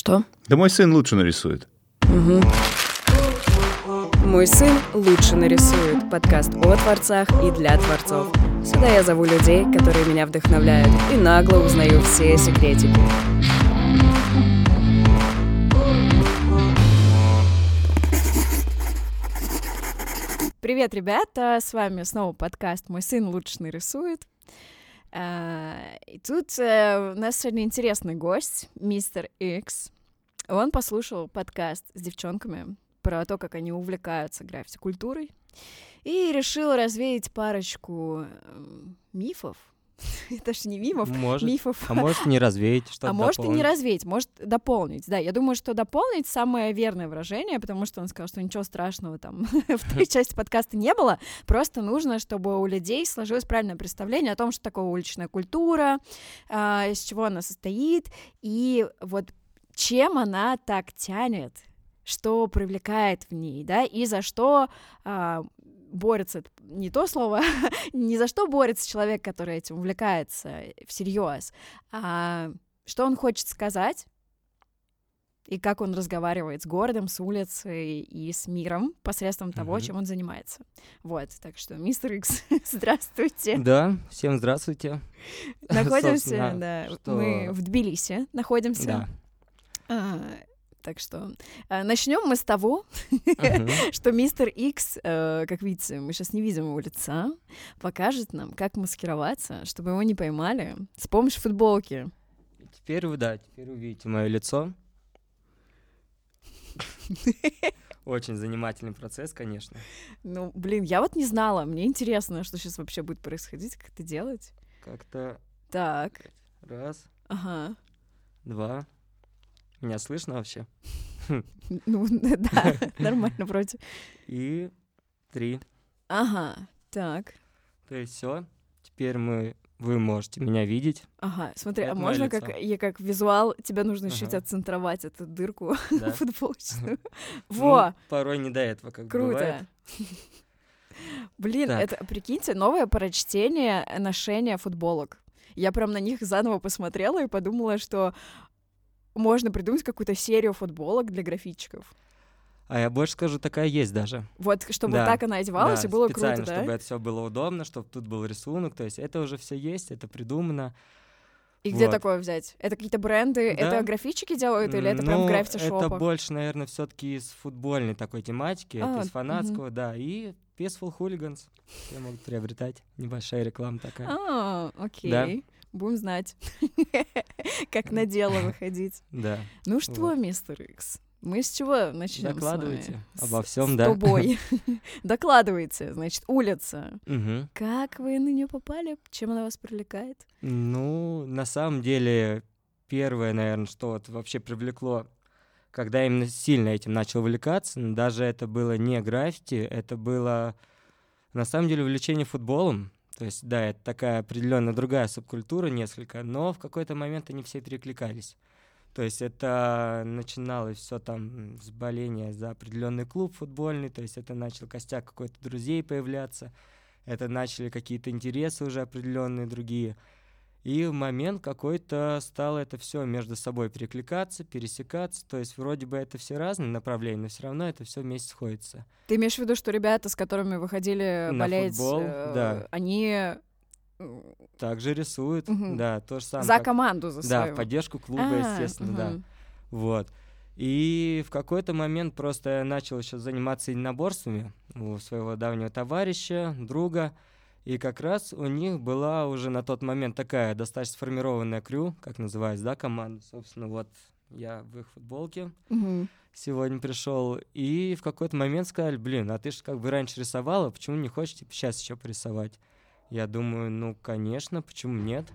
Что? Да мой сын лучше нарисует. Угу. Мой сын лучше нарисует. Подкаст о творцах и для творцов. Сюда я зову людей, которые меня вдохновляют, и нагло узнаю все секретики. Привет, ребята! С вами снова подкаст «Мой сын лучше нарисует». А, и тут э, у нас сегодня интересный гость, мистер Икс. Он послушал подкаст с девчонками про то, как они увлекаются граффити-культурой, и решил развеять парочку э, мифов, это же не мимов, может, мифов. А может не развеять, что А может и не развеять, может дополнить. Да, я думаю, что дополнить самое верное выражение, потому что он сказал, что ничего страшного там в той части подкаста не было. Просто нужно, чтобы у людей сложилось правильное представление о том, что такое уличная культура, а, из чего она состоит, и вот чем она так тянет, что привлекает в ней, да, и за что а, борется, не то слово, ни за что борется человек, который этим увлекается всерьез, а что он хочет сказать, и как он разговаривает с городом, с улицей и с миром посредством того, mm-hmm. чем он занимается. Вот, так что, мистер Икс, здравствуйте. Да, всем здравствуйте. Находимся, да, что... мы в Тбилиси находимся. Да. А, так что э, начнем мы с того, uh-huh. что мистер Икс, э, как видите, мы сейчас не видим его лица, покажет нам, как маскироваться, чтобы его не поймали с помощью футболки. Теперь вы, да, теперь увидите мое лицо. Очень занимательный процесс, конечно. Ну, блин, я вот не знала. Мне интересно, что сейчас вообще будет происходить, как это делать. Как-то... Так. Раз. Ага. Два. Меня слышно вообще? Ну, да, нормально вроде. И три. Ага, так. То есть все. Теперь мы вы можете меня видеть. Ага, смотри, Это а можно как я как визуал, тебе нужно ага. чуть отцентровать эту дырку да? футболочную. Во! Ну, порой не до этого, как Круто. бывает. Блин, так. это, прикиньте, новое прочтение ношения футболок. Я прям на них заново посмотрела и подумала, что можно придумать какую-то серию футболок для графитчиков. А я больше скажу, такая есть даже. Вот, чтобы да, так она одевалась, да, и было круто, да? чтобы это все было удобно, чтобы тут был рисунок. То есть это уже все есть, это придумано. И вот. где такое взять? Это какие-то бренды? Да. Это графичики делают или это ну, прям в граффити-шопах? это больше, наверное, все таки из футбольной такой тематики, а, это из фанатского, угу. да. И Peaceful Hooligans все могут приобретать. Небольшая реклама такая. А, окей. Да. Будем знать, как на дело выходить. Да. Ну что, мистер Икс, мы с чего начнем? Докладывайте обо всем, да. С тобой. Докладывайте, значит, улица. Как вы на нее попали? Чем она вас привлекает? Ну, на самом деле, первое, наверное, что вот вообще привлекло, когда именно сильно этим начал увлекаться, даже это было не граффити, это было на самом деле увлечение футболом. То есть, да, это такая определенно другая субкультура несколько, но в какой-то момент они все перекликались. То есть это начиналось все там с боления за определенный клуб футбольный, то есть это начал костяк какой-то друзей появляться, это начали какие-то интересы уже определенные другие. И в момент какой-то стало это все между собой перекликаться, пересекаться. То есть вроде бы это все разные направления, но все равно это все вместе сходится. Ты имеешь в виду, что ребята, с которыми вы ходили На болеть, футбол, э, да. они также рисуют, угу. да, то же самое. За как... команду, за свою. Да, поддержку клуба, а, естественно, угу. да. Вот. И в какой-то момент просто я начал еще заниматься единоборствами у своего давнего товарища, друга. И как раз у них была уже на тот момент такая достаточно сформированная крю, как называется, да, команда. Собственно, вот я в их футболке угу. сегодня пришел. И в какой-то момент сказали, блин, а ты же как бы раньше рисовала, почему не хочешь типа, сейчас еще порисовать? Я думаю, ну, конечно, почему нет?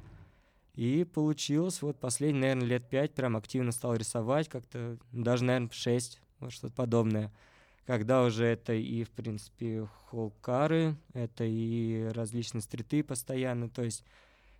И получилось, вот последние, наверное, лет пять прям активно стал рисовать, как-то даже, наверное, шесть, вот что-то подобное когда уже это и, в принципе, холкары, это и различные стриты постоянно, то есть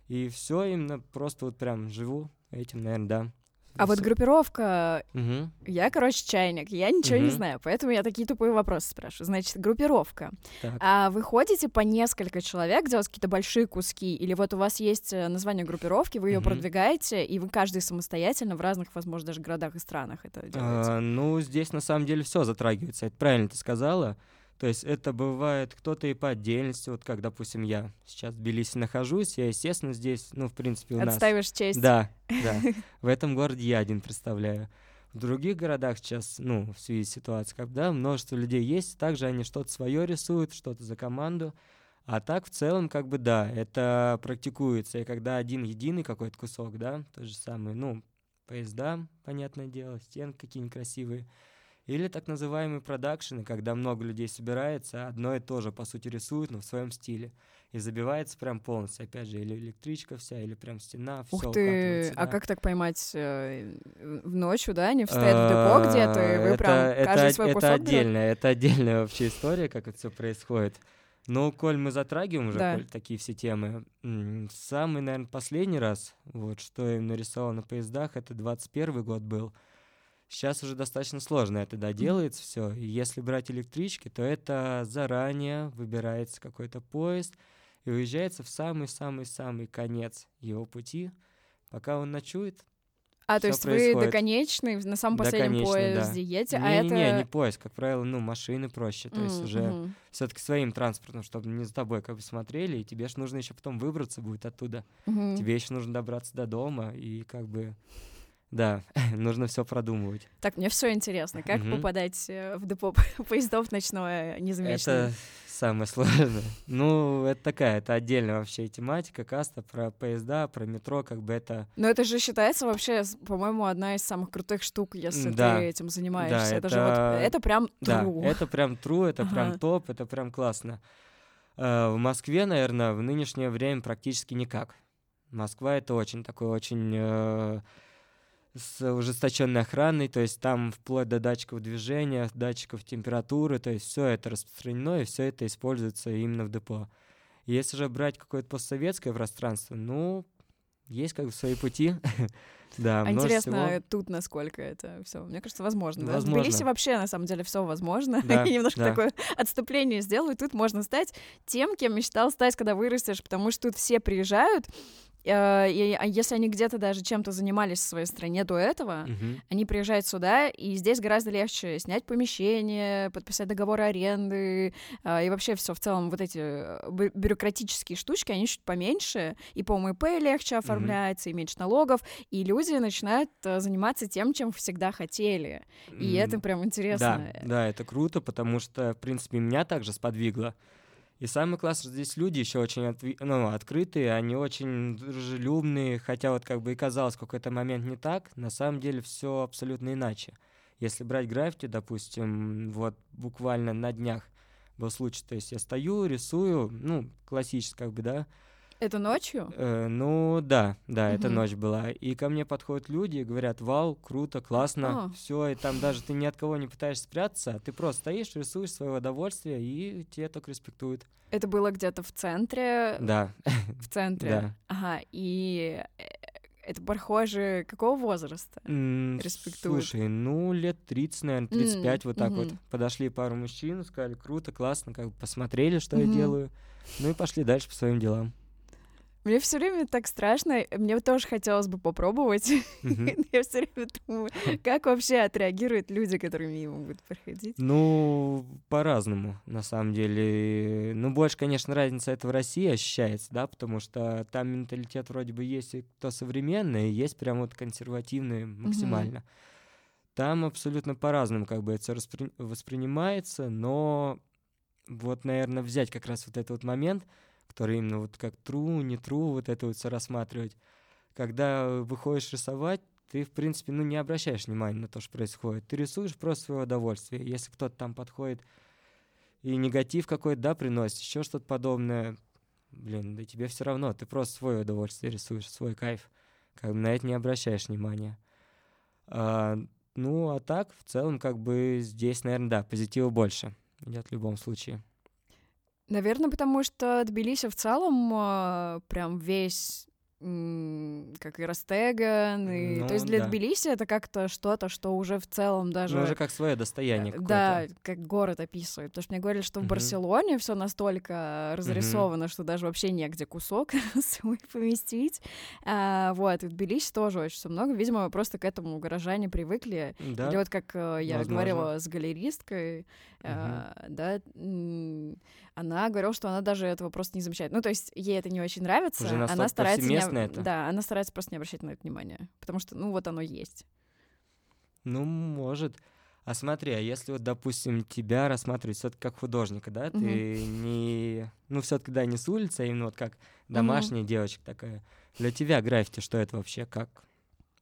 и все именно просто вот прям живу этим, наверное, да, А вот группировка, Мгм. я, короче, чайник, я ничего не Мгм. знаю, поэтому я такие тупые вопросы спрашиваю. Значит, группировка. Так. А вы ходите по несколько человек, делать какие-то большие куски, или вот у вас есть э, название группировки, вы ее Мгм. продвигаете, и вы каждый самостоятельно в разных, возможно, даже городах и странах это делаете? А, ну, здесь на самом деле все затрагивается. Это правильно ты сказала. То есть это бывает кто-то и по отдельности. Вот как, допустим, я сейчас в Тбилиси нахожусь, я, естественно, здесь, ну, в принципе, у нас... Отстаиваешь честь? Да, да. В этом городе я один представляю. В других городах сейчас, ну, в связи с ситуацией, когда множество людей есть, также они что-то свое рисуют, что-то за команду. А так, в целом, как бы, да, это практикуется. И когда один единый какой-то кусок, да, тот же самый, ну, поезда, понятное дело, стенки какие-нибудь красивые. Или так называемые продакшены, когда много людей собирается, одно и то же, по сути, рисуют, но в своем стиле. И забивается прям полностью. Опять же, или электричка вся, или прям стена, все Ух ты, а как так поймать э, в ночью, да? Они стоят в депо где-то, и вы прям каждый свой это кусок отдельная, это отдельная вообще история, как это все происходит. Но, коль мы затрагиваем уже Да. коль такие все темы, самый, наверное, последний раз, вот, что я нарисовал на поездах, это 21 год был. Сейчас уже достаточно сложно это доделается все. И если брать электрички, то это заранее выбирается какой-то поезд и уезжается в самый-самый-самый конец его пути, пока он ночует, А, то есть вы происходит. до конечной, на самом последнем конечной, да. поезде едете, а Не, не, не, это... не поезд, как правило, ну, машины проще. То есть М, уже мгм. все-таки своим транспортом, чтобы не за тобой как бы смотрели, и тебе же нужно еще потом выбраться будет оттуда. Мгм. Тебе еще нужно добраться до дома, и как бы, да, нужно все продумывать. Так, мне все интересно. Как Мгм. попадать э, в депо поездов ночное незамеченное? Это самое сложное. Ну, это такая, это отдельная вообще тематика, каста про поезда, про метро, как бы это... Но это же считается вообще, по-моему, одна из самых крутых штук, если Да. ты этим занимаешься. это, же вот, это- это прям Да, true. это прям true, это Ага. прям топ, это прям классно. Э, В Москве, наверное, в нынешнее время практически никак. Москва это очень такой, очень э, с ужесточенной охраной, то есть там вплоть до датчиков движения, датчиков температуры, то есть все это распространено и все это используется именно в депо. Если же брать какое-то постсоветское пространство, ну, есть как бы свои пути. Да, А интересно, всего. тут насколько это все. Мне кажется, возможно. Да? В Возможно. Тбилиси вообще, на самом деле, все возможно. Да, немножко да. такое отступление сделаю. Тут можно стать тем, кем мечтал стать, когда вырастешь, потому что тут все приезжают. Э, и, а если они где-то даже чем-то занимались в своей стране до этого, Мгм. они приезжают сюда, и здесь гораздо легче снять помещение, подписать договор аренды, а, и вообще все в целом вот эти э, бю- бюрократические штучки, они чуть поменьше, и по МИП легче оформляется, и меньше налогов, и люди начинают э, заниматься тем, чем всегда хотели. И М, это прям интересно. Да, да, это круто, потому что, в принципе, меня также сподвигло. И самое классное, что здесь люди еще очень отви- ну, открытые, они очень дружелюбные, хотя вот как бы и казалось какой-то момент не так, на самом деле все абсолютно иначе. Если брать граффити, допустим, вот буквально на днях был случай, то есть я стою, рисую, ну, классически как бы, да, Это ночью? Э, ну да, да, это Мгм. ночь была. И ко мне подходят люди и говорят, вау, круто, классно, все, и там даже ты ни от кого не пытаешься спрятаться, а ты просто стоишь, рисуешь свое удовольствие, и тебе только респектуют. Это было где-то в центре? Да, В центре? да. Ага, и э, это прохожие какого возраста? М, Респектуют. Слушай, ну лет 30, наверное, 35, вот так вот. Подошли пару мужчин, сказали, круто, классно, как бы посмотрели, что я делаю, ну и пошли дальше по своим делам. Мне все время так страшно. Мне тоже хотелось бы попробовать. Я все время думаю, как вообще отреагируют люди, которые мимо будут проходить. Ну, по-разному, на самом деле. Ну, больше, конечно, разница это в России ощущается, да, потому что там менталитет вроде бы есть и кто современный, и есть прям вот консервативный максимально. Там абсолютно по-разному как бы это распри- воспринимается, но вот, наверное, взять как раз вот этот вот момент, который именно вот как true, не true, вот это вот все рассматривать. Когда выходишь рисовать, ты, в принципе, ну, не обращаешь внимания на то, что происходит. Ты рисуешь просто свое удовольствие. Если кто-то там подходит и негатив какой-то, да, приносит, еще что-то подобное, блин, да тебе все равно, ты просто свое удовольствие рисуешь, свой кайф. Как бы на это не обращаешь внимания. А, ну, а так, в целом, как бы здесь, наверное, да, позитива больше идет в любом случае. Наверное, потому что Тбилиси в целом а, прям весь как и Растеган, и... Ну, то есть для да. Тбилиси это как-то что-то, что уже в целом даже... Ну, уже как свое достояние Э. Да, как город описывает. Потому что мне говорили, что в Мгм. Барселоне все настолько разрисовано, что даже вообще негде кусок свой поместить. А, вот, и в Тбилиси тоже очень все много. Видимо, просто к этому горожане привыкли. Да. Или вот как э, я возможно. говорила с галеристкой, э, да, м, она говорила, что она даже этого просто не замечает. Ну, то есть ей это не очень нравится. Уже она старается не, это. да, она старается просто не обращать на это внимания, потому что, ну, вот оно есть. Ну, может. А смотри, а если вот, допустим, тебя рассматривать все-таки как художника, да, ты не, ну, все-таки, да, не с улицы, а именно вот как домашняя девочка такая. Для тебя граффити, что это вообще, как?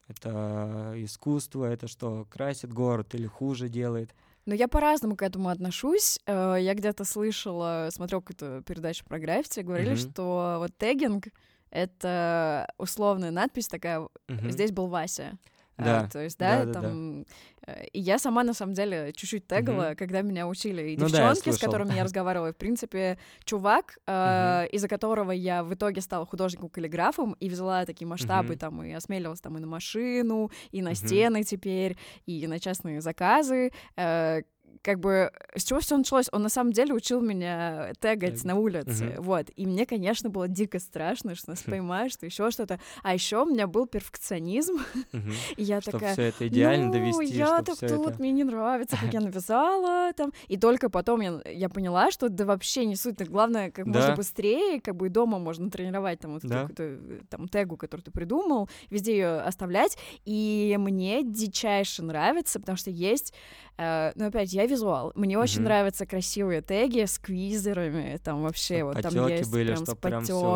Это искусство, это что, красит город или хуже делает? Ну, я по-разному к этому отношусь. Э, Я где-то слышала, смотрела какую-то передачу про граффити, говорили, Мгм. что вот тегинг — это условная надпись такая, здесь был Вася. А, Да, то есть, да, да-да-да. там... э, И я сама, на самом деле, чуть-чуть тегала, когда меня учили и Ну да, девчонки, с слышал. которыми я разговаривала. В принципе, чувак, э, из-за которого я в итоге стала художником-каллиграфом и взяла такие масштабы Мгм. там и осмелилась там и на машину, и на Мгм. стены теперь, и на частные заказы. Э, как бы с чего все началось? Он на самом деле учил меня тегать Тегать. на улице, Мгм. вот. И мне, конечно, было дико страшно, что нас поймают, что еще что-то. А еще у меня был перфекционизм, и я Чтобы такая. все это идеально ну, довести, я так тут, это... мне не нравится, как я написала там. И только потом я, я поняла, что да вообще не суть, главное, как можно быстрее, как бы и дома можно тренировать там вот Да. какую-то, там тегу, которую ты придумал, везде ее оставлять. И мне дичайше нравится, потому что есть, э, ну опять, я визуал, мне очень Мгм. нравятся красивые теги с квизерами, там вообще Чтоб вот там есть были, прям с всё вот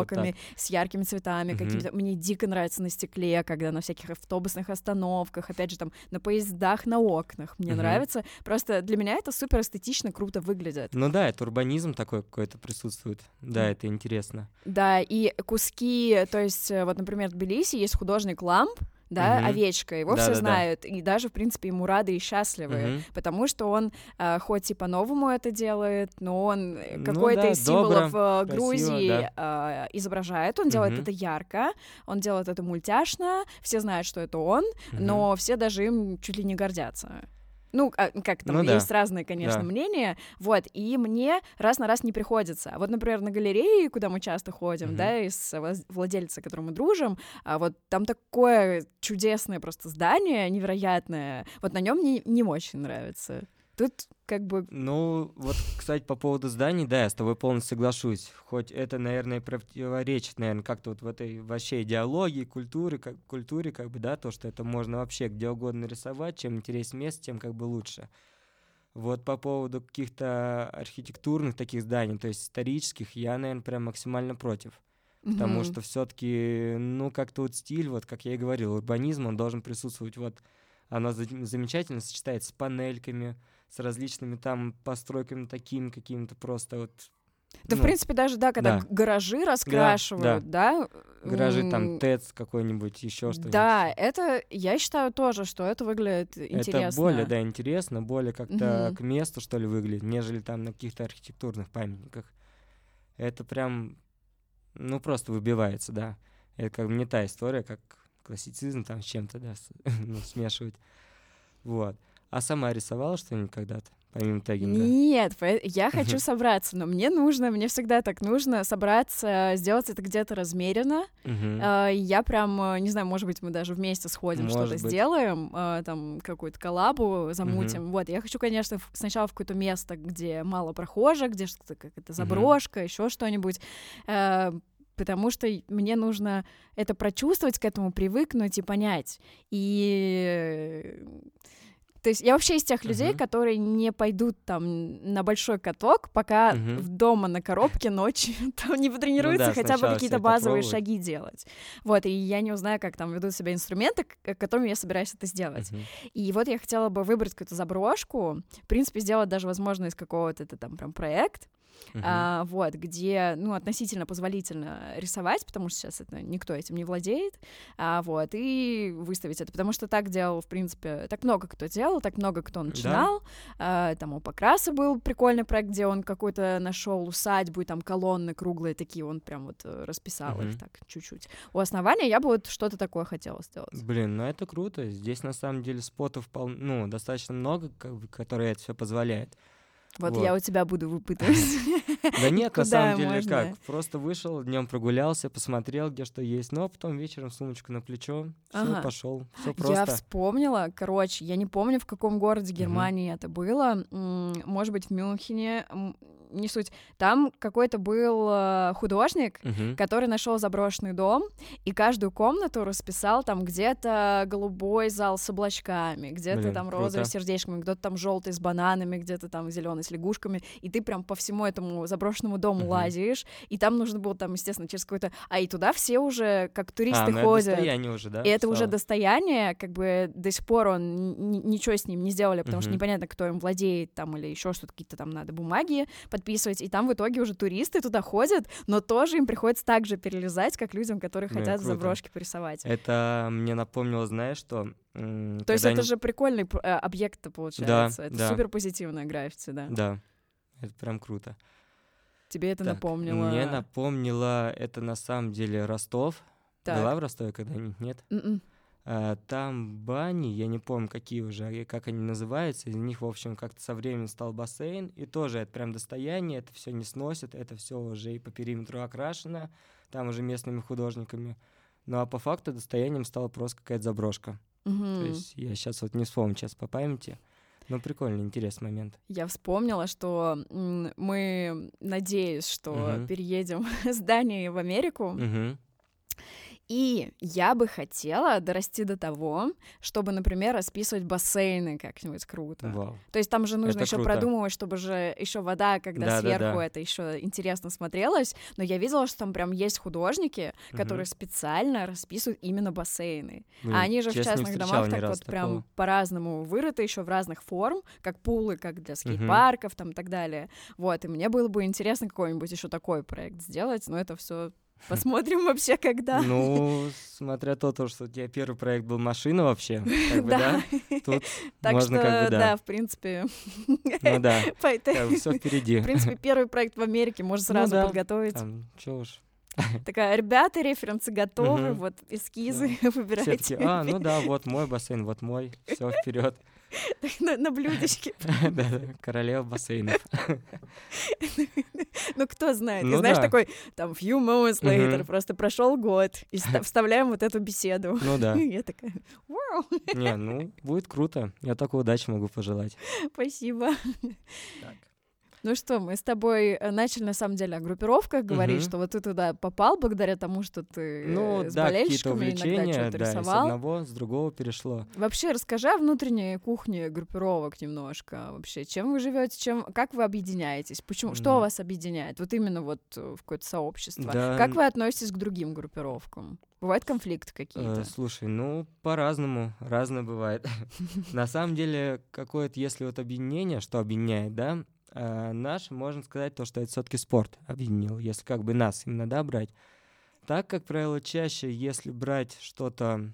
потеками, с яркими цветами Мгм. какими-то. Мне дико нравится на стекле, когда на всяких автобусных остановках, опять же там на поездах, на окнах. Мне Мгм. нравится. Просто для меня это супер эстетично, круто выглядит. Ну да, это урбанизм такой какой-то присутствует. Да, М. это интересно. Да, и куски, то есть, э, вот, например, в Тбилиси есть художник Ламп, да, Мгм. овечка, его все Да-да-да. знают, и даже, в принципе, ему рады и счастливы, Мгм. потому что он э, хоть и по-новому это делает, но он э, Ну какой-то да, из символов добро, э, красиво, Грузии э, изображает, он делает Мгм. это ярко, он делает это мультяшно, все знают, что это он, Мгм. но все даже им чуть ли не гордятся. Ну, а, как там, Ну да, есть разные, конечно, да. мнения, вот, и мне раз на раз не приходится. Вот, например, на галереи, куда мы часто ходим, Мгм. да, и с вла- владельцем, с которым мы дружим, а вот там такое чудесное просто здание, невероятное, вот на нем мне не очень нравится. Тут как бы... Ну, вот, кстати, по поводу зданий, да, я с тобой полностью соглашусь. Хоть это, наверное, противоречит, наверное, как-то вот в этой вообще идеологии, культуре, как, культуре, как бы, да, то, что это можно вообще где угодно рисовать, чем интереснее место, тем как бы лучше. Вот по поводу каких-то архитектурных таких зданий, то есть исторических, я, наверное, прям максимально против. Потому мгм. что все-таки, ну, как-то вот стиль, вот как я и говорил, урбанизм, он должен присутствовать, вот, оно за- замечательно сочетается с панельками, с различными там постройками такими какими-то просто вот... Да, в ну, принципе, даже, да, когда да. гаражи раскрашивают, да, гаражи м, там ТЭЦ какой-нибудь, еще что-нибудь. Да, это, я считаю тоже, что это выглядит интересно. Это более, да, интересно, более как-то Мгм. к месту, что ли, выглядит, нежели там на каких-то архитектурных памятниках. Это прям, ну, просто выбивается, да. Это как бы не та история, как классицизм там с чем-то, да, ну, смешивать. Вот. А сама рисовала что-нибудь когда-то, помимо тегинга? Нет, я хочу собраться, но мне нужно, мне всегда так нужно собраться, сделать это где-то размеренно. А, Я прям, э, не знаю, может быть, мы даже вместе сходим, что-то сделаем, а, там какую-то коллабу замутим. Вот, я хочу, конечно, сначала в какое-то место, где мало прохожих, где что-то какая-то заброшка, еще что-нибудь. э, Потому что мне нужно это прочувствовать, к этому привыкнуть и понять. И то есть я вообще из тех людей, Мгм. которые не пойдут там на большой каток, пока в дома на коробке ночью там не потренируются да, хотя бы какие-то базовые пробовать. шаги делать. Вот, и я не узнаю, как там ведут себя инструменты, которыми я собираюсь это сделать. Мгм. И вот я хотела бы выбрать какую-то заброшку, в принципе, сделать даже, возможно, из какого-то это там прям проект, А, вот, где, ну, относительно позволительно рисовать, потому что сейчас это никто этим не владеет, а, вот, и выставить это, потому что так делал, в принципе, так много кто делал, так много кто начинал. Да. Там у Покраса был прикольный проект, где он какой-то нашел усадьбу, и там колонны круглые такие, он прям вот э, расписал угу. их так чуть-чуть. У основания я бы вот что-то такое хотела сделать. Блин, ну это круто. Здесь на самом деле спотов пол... ну, достаточно много, которые это все позволяет. Вот, вот я у тебя буду выпытывать. Да нет, на самом деле как. Просто вышел, днем прогулялся, посмотрел, где что есть, но потом вечером сумочку на плечо, все, пошел. Все просто. Я вспомнила, короче, я не помню, в каком городе Германии это было. Может быть, в Мюнхене не суть. Там какой-то был э, художник, uh-huh. который нашел заброшенный дом и каждую комнату расписал там где-то голубой зал с облачками, где-то там розовый с сердечками, где-то там желтый с бананами, где-то там зеленый с лягушками, и ты прям по всему этому заброшенному дому uh-huh. лазишь, и там нужно было там, естественно, через какой-то... А и туда все уже как туристы а, ну ходят. Это уже, да? И это уже достояние, как бы до сих пор он ничего с ним не сделали, потому uh-huh. что непонятно, кто им владеет там или еще что-то, какие-то там надо бумаги подписывать, и там в итоге уже туристы туда ходят, но тоже им приходится так же перелезать, как людям, которые ну, хотят заброшки порисовать. Это мне напомнило, знаешь, что... То есть это же прикольный э, объект получается, да, это да. супер позитивная граффити, да? Да, это прям круто. Тебе это так, напомнило? Мне напомнило это на самом деле Ростов. Так. Была в Ростове когда-нибудь, нет? Mm-mm. А, там бани, я не помню, какие уже, как они называются, из них, в общем, как-то со временем стал бассейн, и тоже это прям достояние, это все не сносит, это все уже и по периметру окрашено, там уже местными художниками. Ну а по факту достоянием стала просто какая-то заброшка. Угу. То есть я сейчас вот не вспомню сейчас по памяти. Ну, прикольный, интересный момент. Я вспомнила, что мы, надеюсь, что угу. переедем с Дании в Америку. Угу. И я бы хотела дорасти до того, чтобы, например, расписывать бассейны как-нибудь круто. Вау. То есть там же нужно еще продумывать, чтобы же еще вода, когда да, сверху да, да. это еще интересно смотрелось. Но я видела, что там прям есть художники, угу. которые специально расписывают именно бассейны. Блин, а они же в частных домах так вот такого. прям по-разному вырыты еще в разных форм, как пулы, как для скейт-парков угу. там и так далее. Вот, и мне было бы интересно какой-нибудь еще такой проект сделать, но это все Посмотрим вообще, когда. Ну, смотря то, то, что у тебя первый проект был машина вообще, как бы, да? Тут так можно что, как бы, да. да, в принципе. Ну да, все впереди. В принципе, первый проект в Америке можно ну сразу подготовить. Чё уж. Такая, ребята, референсы готовы, вот эскизы выбирайте. а, ну да, вот мой бассейн, вот мой, все вперед. на, на блюдечке. Да, королева бассейнов. Ну, кто знает. Ну, знаешь, такой, там, few moments later, просто прошел год, и вставляем вот эту беседу. Ну да. Я такая, вау. Не, ну, будет круто. Я только удачи могу пожелать. Спасибо. Так. Ну что, мы с тобой э, начали на самом деле о группировках говорить, угу. что вот ты туда попал благодаря тому, что ты ну, с да, болельщиками иногда что-то да, рисовал. с одного, с другого перешло. Вообще, расскажи о внутренней кухне группировок немножко. Вообще, чем вы живете, чем, как вы объединяетесь, почему, что вас объединяет? Вот именно вот в какое-то сообщество. Да. Как вы относитесь к другим группировкам? Бывают конфликты какие-то? Э, слушай, ну, по-разному, разное бывает. На самом деле, какое-то, если вот объединение, что объединяет, да, э, наш, можно сказать, то, что это все-таки спорт объединил, если как бы нас именно, да, брать. Так, как правило, чаще, если брать что-то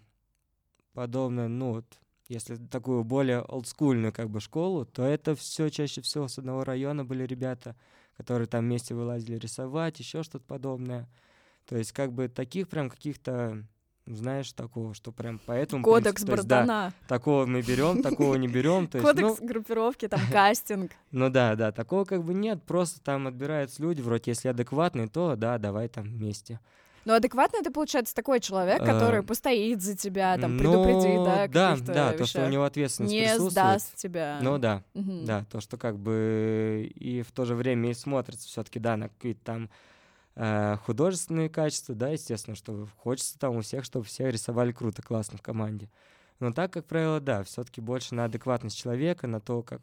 подобное, ну, вот, если такую более олдскульную как бы школу, то это все чаще всего с одного района были ребята, которые там вместе вылазили рисовать, еще что-то подобное. То есть как бы таких прям каких-то знаешь, такого, что прям поэтому... Кодекс принципе, братана. Есть, да, такого мы берем, такого не берем. Кодекс ну, группировки, там кастинг. Ну да, да, такого как бы нет, просто там отбираются люди, вроде если адекватный, то да, давай там вместе. Но адекватный это получается такой человек, э, который постоит за тебя, там, предупредит, ну, да, Да, да, то, что у него ответственность Не сдаст тебя. Ну да, да, то, что как бы и в то же время и смотрится все таки да, на какие-то там Э, художественные качества, да, естественно, что хочется там у всех, чтобы все рисовали круто, классно в команде. Но так, как правило, да, все-таки больше на адекватность человека, на то, как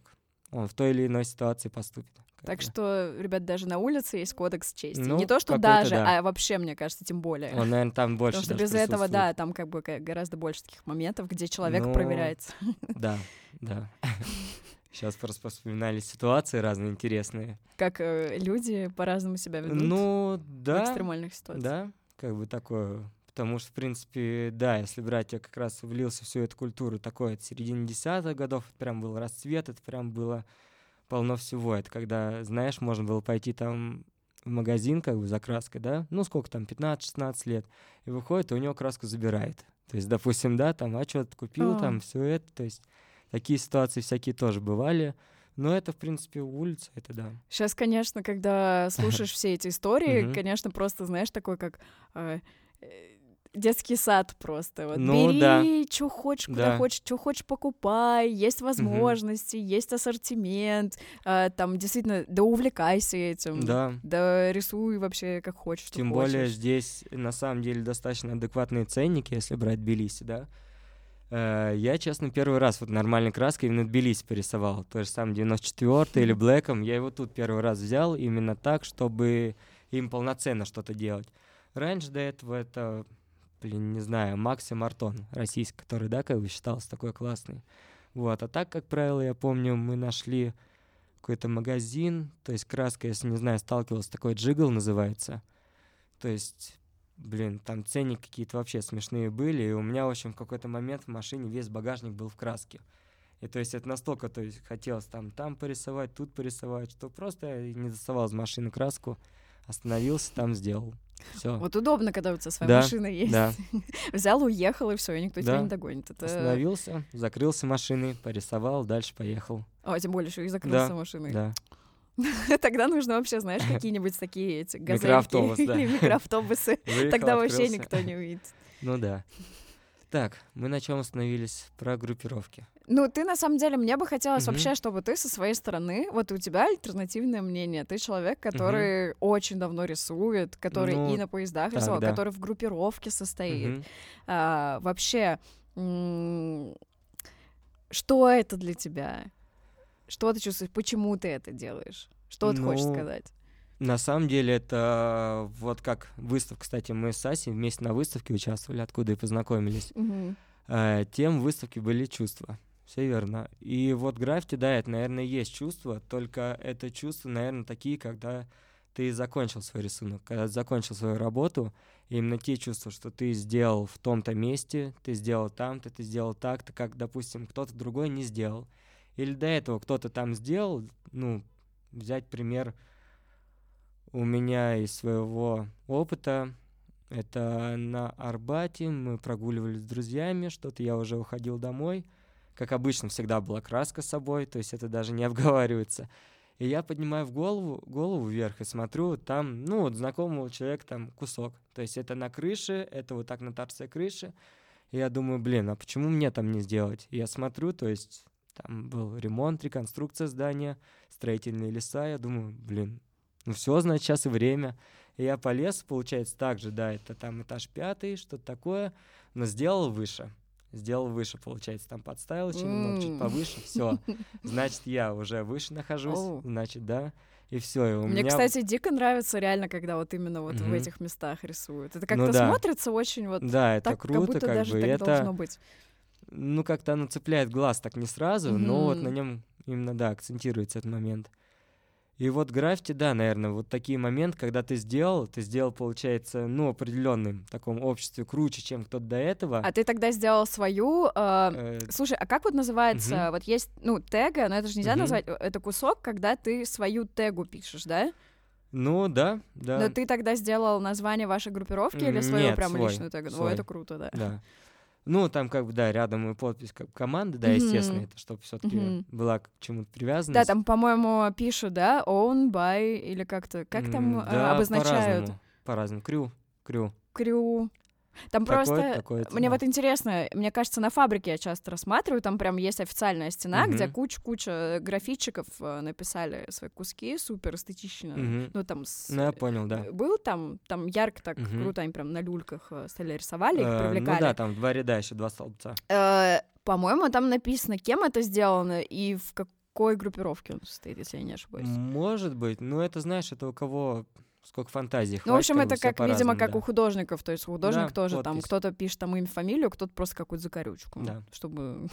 он в той или иной ситуации поступит. Так бы. что, ребят, даже на улице есть кодекс чести. Ну, Не то, что даже, да. а вообще, мне кажется, тем более. Он, наверное, там больше Потому что без этого, да, там как бы гораздо больше таких моментов, где человек ну, проверяется. Да, да. Сейчас просто вспоминали ситуации разные интересные. Как э, люди по-разному себя ведут ну, да, в экстремальных ситуациях. Да, как бы такое. Потому что, в принципе, да, если брать, я как раз влился в всю эту культуру такой от середины десятых годов, это прям был расцвет, это прям было полно всего. Это когда, знаешь, можно было пойти там в магазин как бы за краской, да, ну сколько там, 15-16 лет, и выходит, и у него краску забирает. То есть, допустим, да, там, а что ты купил, А. там, все это, то есть такие ситуации всякие тоже бывали, но это, в принципе, улица, это да. Сейчас, конечно, когда слушаешь все эти истории, конечно, просто, знаешь, такой как э, э, детский сад просто. Вот Ну, да. бери, что хочешь, куда Да. хочешь, что хочешь, покупай, есть возможности, есть ассортимент, э, там действительно, да увлекайся этим. Да, Да рисуй вообще как хочешь. Тем более хочешь. здесь на самом деле достаточно адекватные ценники, если брать Тбилиси, да. Э, Я, честно, первый раз вот нормальной краской именно Тбилиси порисовал. То же самое 94 или Блэком. Я его тут первый раз взял именно так, чтобы им полноценно что-то делать. Раньше до этого это, блин, не знаю, Максим Артон, российский, который, да, как бы считался такой классный. Вот, а так, как правило, я помню, мы нашли какой-то магазин, то есть краска, если не знаю, сталкивался, такой джигл называется. То есть, блин, там ценники какие-то вообще смешные были, и у меня, в общем, в какой-то момент в машине весь багажник был в краске. И то есть это настолько, то есть хотелось там, там порисовать, тут порисовать, что просто я не доставал из машины краску, остановился, там сделал. Все. Вот удобно, когда у тебя своя Да, машина есть. Да, Взял, уехал, и все, и никто тебя Да. не догонит. Это... остановился, закрылся машиной, порисовал, дальше поехал. О, тем более, что и закрылся Да, машиной. Да. Тогда нужно вообще, знаешь, какие-нибудь такие эти газельки Микроавтобус, да. или микроавтобусы. Выехал, Тогда вообще открылся. никто не увидит. Ну да. Так, мы на чем остановились? Про группировки. Ну, ты на самом деле, мне бы хотелось Мгм. вообще, чтобы ты со своей стороны, вот у тебя альтернативное мнение. Ты человек, который очень давно рисует, который Ну, и на поездах так, рисовал, да. который в группировке состоит. Мгм. А, вообще, что это для тебя? Что ты чувствуешь? Почему ты это делаешь? Что ты хочешь Ну, сказать? На самом деле это вот как выставка, кстати, мы с Асей вместе на выставке участвовали, откуда и познакомились. Мгм. Э, Тем выставки были чувства. Все верно. И вот граффити, да, это, наверное, есть чувства, только это чувства, наверное, такие, когда ты закончил свой рисунок, когда ты закончил свою работу, именно те чувства, что ты сделал в том-то месте, ты сделал там-то, ты сделал так-то, как, допустим, кто-то другой не сделал. Или до этого кто-то там сделал, ну, взять пример у меня из своего опыта, это на Арбате, мы прогуливались с друзьями, что-то я уже уходил домой. Как обычно, всегда была краска с собой, то есть это даже не обговаривается. И я поднимаю в голову, голову вверх и смотрю, там, ну, вот знакомого человека там кусок. То есть это на крыше, это вот так на торце крыши. И я думаю, блин, а почему мне там не сделать? И я смотрю, то есть там был ремонт, реконструкция здания, строительные леса. Я думаю, блин, ну все, значит, сейчас и время. И я полез, получается, так же, да, это там этаж пятый, что-то такое, но сделал выше. Сделал выше, получается, там подставил еще немного, чуть М. повыше, все. Значит, я уже выше нахожусь, Оу. значит, да, и все. И у Мне, меня... кстати, дико нравится реально, когда вот именно вот в Мгм. этих местах рисуют. Это Ну как-то да. смотрится очень вот Да, это так, как круто, будто как даже бы, так это, должно быть. Ну, как-то оно цепляет глаз так не сразу, но вот на нем именно, да, акцентируется этот момент. И вот граффити, да, наверное, вот такие моменты, когда ты сделал, ты сделал, получается, ну, определенным таком обществе круче, чем кто-то до этого. А ты тогда сделал свою... э, Э, Слушай, а как вот называется, Мгм. вот есть, ну, тега, но это же нельзя Мгм. назвать, э, это кусок, когда ты свою тегу пишешь, да? Ну, да, да. Но ты тогда сделал название вашей группировки или свою нет, прям свой, личную тегу? О, свой. это круто, да. Да. Ну, там как бы, да, рядом и подпись как команды, да, Мгм. естественно, это чтобы все-таки Мгм. была к чему-то привязанность. Да, там, по-моему, пишут, да, own by или как-то, как там М, э, да, обозначают? По-разному, по-разному. Крю, крю. Крю. Там просто... такое-то, Мне вот интересно, мне кажется, на фабрике я часто рассматриваю, там прям есть официальная стена, где Мгм. куча-куча графитчиков э, написали свои куски, супер эстетично. Мгм. Ну, там с... Ну, я понял, да. Был там, там ярко так Мгм. круто, они прям на люльках э, стали рисовали, их Э, привлекали. Ну да, там два ряда еще, два столбца. Э, По-моему, там написано, кем это сделано и в какой группировке он состоит, если я не ошибаюсь. Может быть, но это, знаешь, это у кого сколько фантазии Ну, в общем, это как, видимо, как да. у художников. То есть художник Да, тоже там, подпись. кто-то пишет там имя, фамилию, кто-то просто какую-то закорючку, Да. чтобы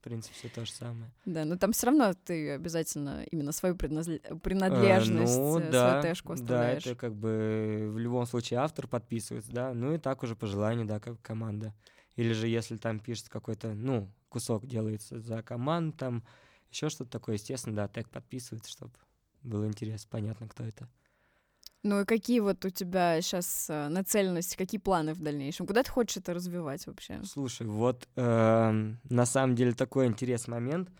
В принципе, все то же самое. Да, но там все равно ты обязательно именно свою принадлежность, ну, э, да, свою тэшку да, оставляешь. это как бы в любом случае автор подписывается, да, ну и так уже по желанию, да, как команда. Или же если там пишется какой-то, ну, кусок делается за команду, там еще что-то такое, естественно, да, тег подписывается, чтобы было интересно, понятно, кто это. Ну и какие вот у тебя сейчас нацеленности, какие планы в дальнейшем? Куда ты хочешь это развивать вообще? Слушай, вот э, на самом деле такой интересный момент.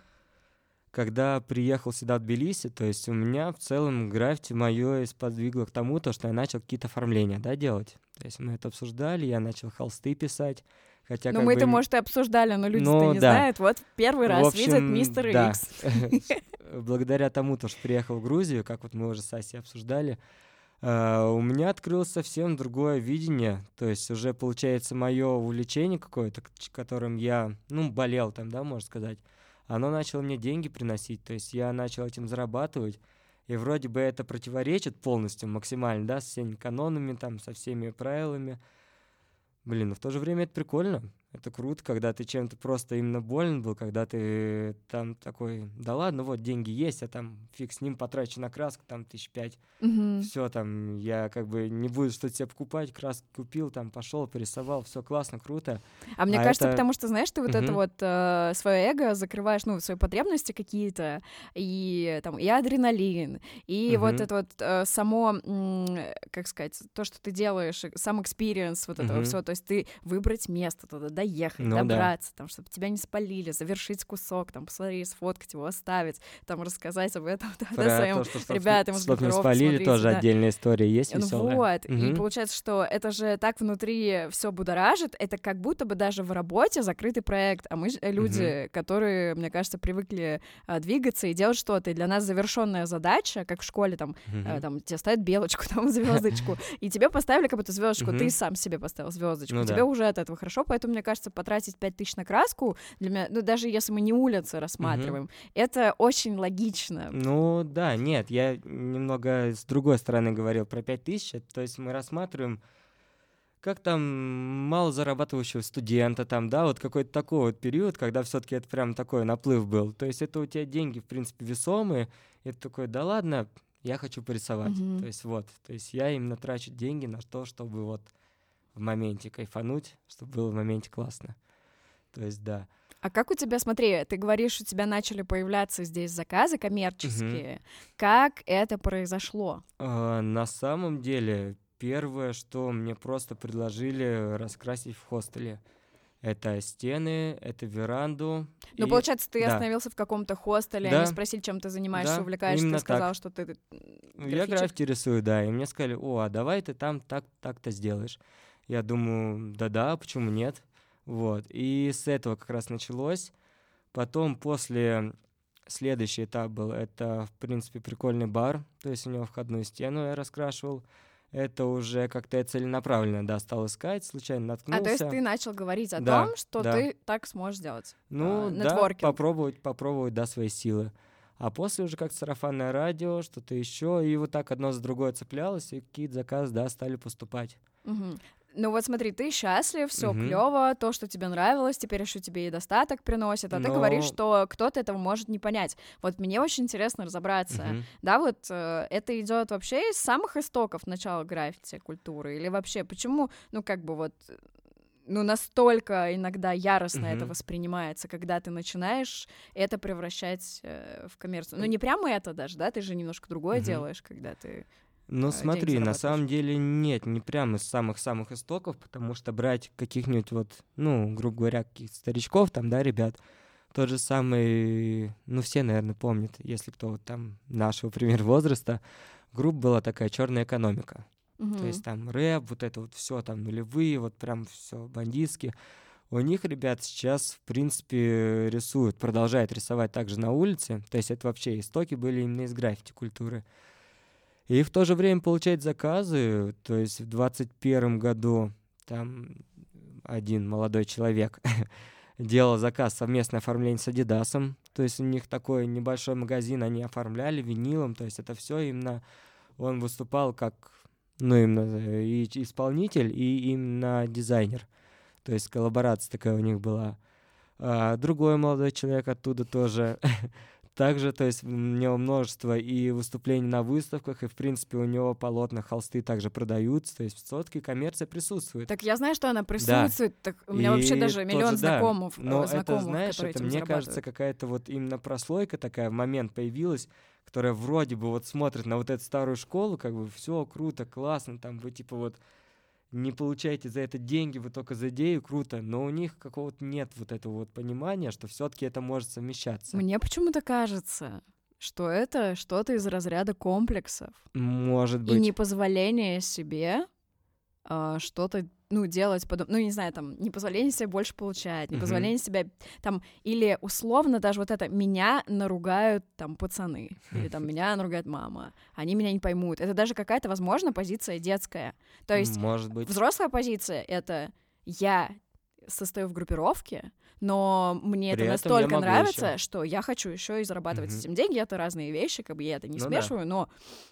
Когда приехал сюда в Тбилиси, то есть у меня в целом граффити мое сподвигло к тому, то, что я начал какие-то оформления да, делать. То есть мы это обсуждали, я начал холсты писать. Хотя, ну, мы это, бы... может, и обсуждали, но люди-то ну, не да. знают. Вот первый раз общем, видят мистера да. Икс. Благодаря тому, то, что приехал в Грузию, как вот мы уже с Асей обсуждали, у меня открылось совсем другое видение, то есть уже получается мое увлечение какое-то, которым я, ну, болел там, да, можно сказать, оно начало мне деньги приносить, то есть я начал этим зарабатывать, и вроде бы это противоречит полностью, максимально, да, со всеми канонами, там, со всеми правилами, блин, но в то же время это прикольно, это круто, когда ты чем-то просто именно болен был, когда ты там такой, да ладно, вот деньги есть, а там фиг с ним потрачу на краску, там тысяч пять. Мгм. Все там, я как бы не буду что-то себе покупать, краску купил, там пошел, порисовал, все классно, круто. А мне А кажется, это- потому что, знаешь, ты вот это Мгм. вот э, свое эго закрываешь, ну, свои потребности какие-то, и там, и адреналин, и вот Мгм. это вот э, само, м, как сказать, то, что ты делаешь, э, сам experience вот этого Мгм. всего, то есть ты выбрать место туда, доехать, Ну да. добраться, там, чтобы тебя не спалили, завершить кусок, там, посмотреть, сфоткать его, оставить, там, рассказать об этом да, Про своим то, что ребятам из чтоб не спалили, смотрите, тоже да. отдельная история есть Ну веселая. вот, и Мгм. получается, что это же так внутри все будоражит, это как будто бы даже в работе закрытый проект, а мы э, люди, которые, мне кажется, привыкли а, двигаться и делать что-то, и для нас завершенная задача, как в школе, там, э, Мгм. там тебе ставят белочку, там звездочку, и тебе поставили как будто звездочку, ты сам себе поставил звездочку, Ну тебе да. уже от этого хорошо, поэтому мне кажется, потратить 5000 на краску для меня, ну даже если мы не улицы рассматриваем, это очень логично. Ну да, нет, я немного с другой стороны говорил про 5000, это, то есть мы рассматриваем как там мало зарабатывающего студента, там, да, вот какой-то такой вот период, когда все-таки это прям такой наплыв был. То есть это у тебя деньги, в принципе, весомые, и ты такой, да ладно, я хочу порисовать. Мгм. То есть вот, то есть я именно трачу деньги на то, чтобы вот в моменте кайфануть, чтобы было в моменте классно. То есть да. А как у тебя, смотри, ты говоришь, у тебя начали появляться здесь заказы коммерческие. Как это произошло? А, на самом деле, первое, что мне просто предложили раскрасить в хостеле. Это стены, это веранду. Ну, и- получается, ты да. остановился в каком-то хостеле, Да. они спросили, чем ты занимаешься, Да, увлекаешься, ты именно сказал, так. что ты Ну, Я граффити рисую, да. И мне сказали, о, а давай ты там так, так-то сделаешь. Я думаю, да-да, почему нет? Вот. И с этого как раз началось. Потом после следующий этап был, это, в принципе, прикольный бар. То есть у него входную стену я раскрашивал. Это уже как-то я целенаправленно, да, стал искать, случайно наткнулся. А, то есть ты начал говорить о Да, том, что да. ты так сможешь сделать. Ну, а, да, попробовать, попробовать, да, свои силы. А после уже как сарафанное радио, что-то еще, и вот так одно за другое цеплялось, и какие-то заказы, да, стали поступать. Мгм. Ну вот смотри, ты счастлив, все Мгм. клево, то, что тебе нравилось, теперь еще тебе и достаток приносит, а ты Но- говоришь, что кто-то этого может не понять. Вот мне очень интересно разобраться. Мгм. Да, вот э, это идет вообще из самых истоков начала граффити культуры или вообще почему, ну как бы вот ну, настолько иногда яростно это Мгм. воспринимается, когда ты начинаешь это превращать э, в коммерцию. Ну, не прямо это даже, да, ты же немножко другое Мгм. делаешь, когда ты... Ну, смотри, на самом деле нет, не прямо из самых-самых истоков, потому что брать каких-нибудь вот, ну, грубо говоря, каких-то старичков там, да, ребят, тот же самый, ну, все, наверное, помнят, если кто вот там нашего, пример, возраста, группа была такая черная экономика. То Мгм. есть там рэп, вот это вот все там нулевые, вот прям все бандитски. У них ребят сейчас, в принципе, рисуют, продолжают рисовать также на улице. То есть это вообще истоки были именно из граффити культуры. И в то же время получать заказы. То есть в 21 году там один молодой человек делал заказ совместное оформление с Адидасом. То есть у них такой небольшой магазин, они оформляли винилом. То есть это все именно он выступал как ну, именно э, и исполнитель, и именно дизайнер. То есть коллаборация такая у них была. А, другой молодой человек оттуда тоже. Также, то есть у него множество и выступлений на выставках, и, в принципе, у него полотна, холсты также продаются, то есть все-таки коммерция присутствует. Так я знаю, что она присутствует, да. так у меня и вообще даже миллион тоже, да. знакомых, Но знакомых, это, знаешь, это, мне кажется, какая-то вот именно прослойка такая в момент появилась, которая вроде бы вот смотрит на вот эту старую школу, как бы все круто, классно, там вы типа вот не получаете за это деньги, вы только за идею, круто, но у них какого-то нет вот этого вот понимания, что все-таки это может совмещаться. Мне почему-то кажется, что это что-то из разряда комплексов. Может быть. И непозволение себе э, что-то ну, делать, подоб... ну, не знаю, там, непозволение себе больше получать, непозволение uh-huh. себя, там, или условно даже вот это, меня наругают, там, пацаны, или там, меня наругает мама, они меня не поймут. Это даже какая-то, возможно, позиция детская. То есть Может быть. взрослая позиция — это я состою в группировке, но мне При это настолько нравится, еще. что я хочу еще и зарабатывать uh-huh. этим деньги. Это разные вещи, как бы я это не ну смешиваю, да.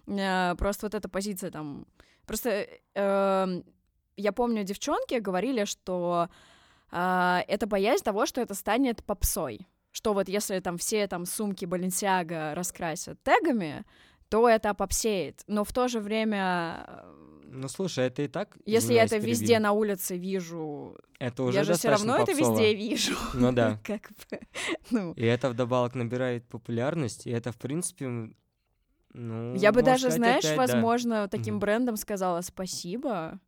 но э, просто вот эта позиция там... Просто э, я помню, девчонки говорили, что э, это боязнь того, что это станет попсой. Что вот если там все там сумки Баленсиага раскрасят тегами, то это попсеет. Но в то же время... Ну слушай, это и так. Если я это перебью. везде на улице вижу, это уже я же все равно попсово. это везде вижу. Ну да. как бы, ну. И это вдобавок набирает популярность, и это в принципе ну, я бы даже, знаешь, опять, возможно, да. таким брендом сказала спасибо,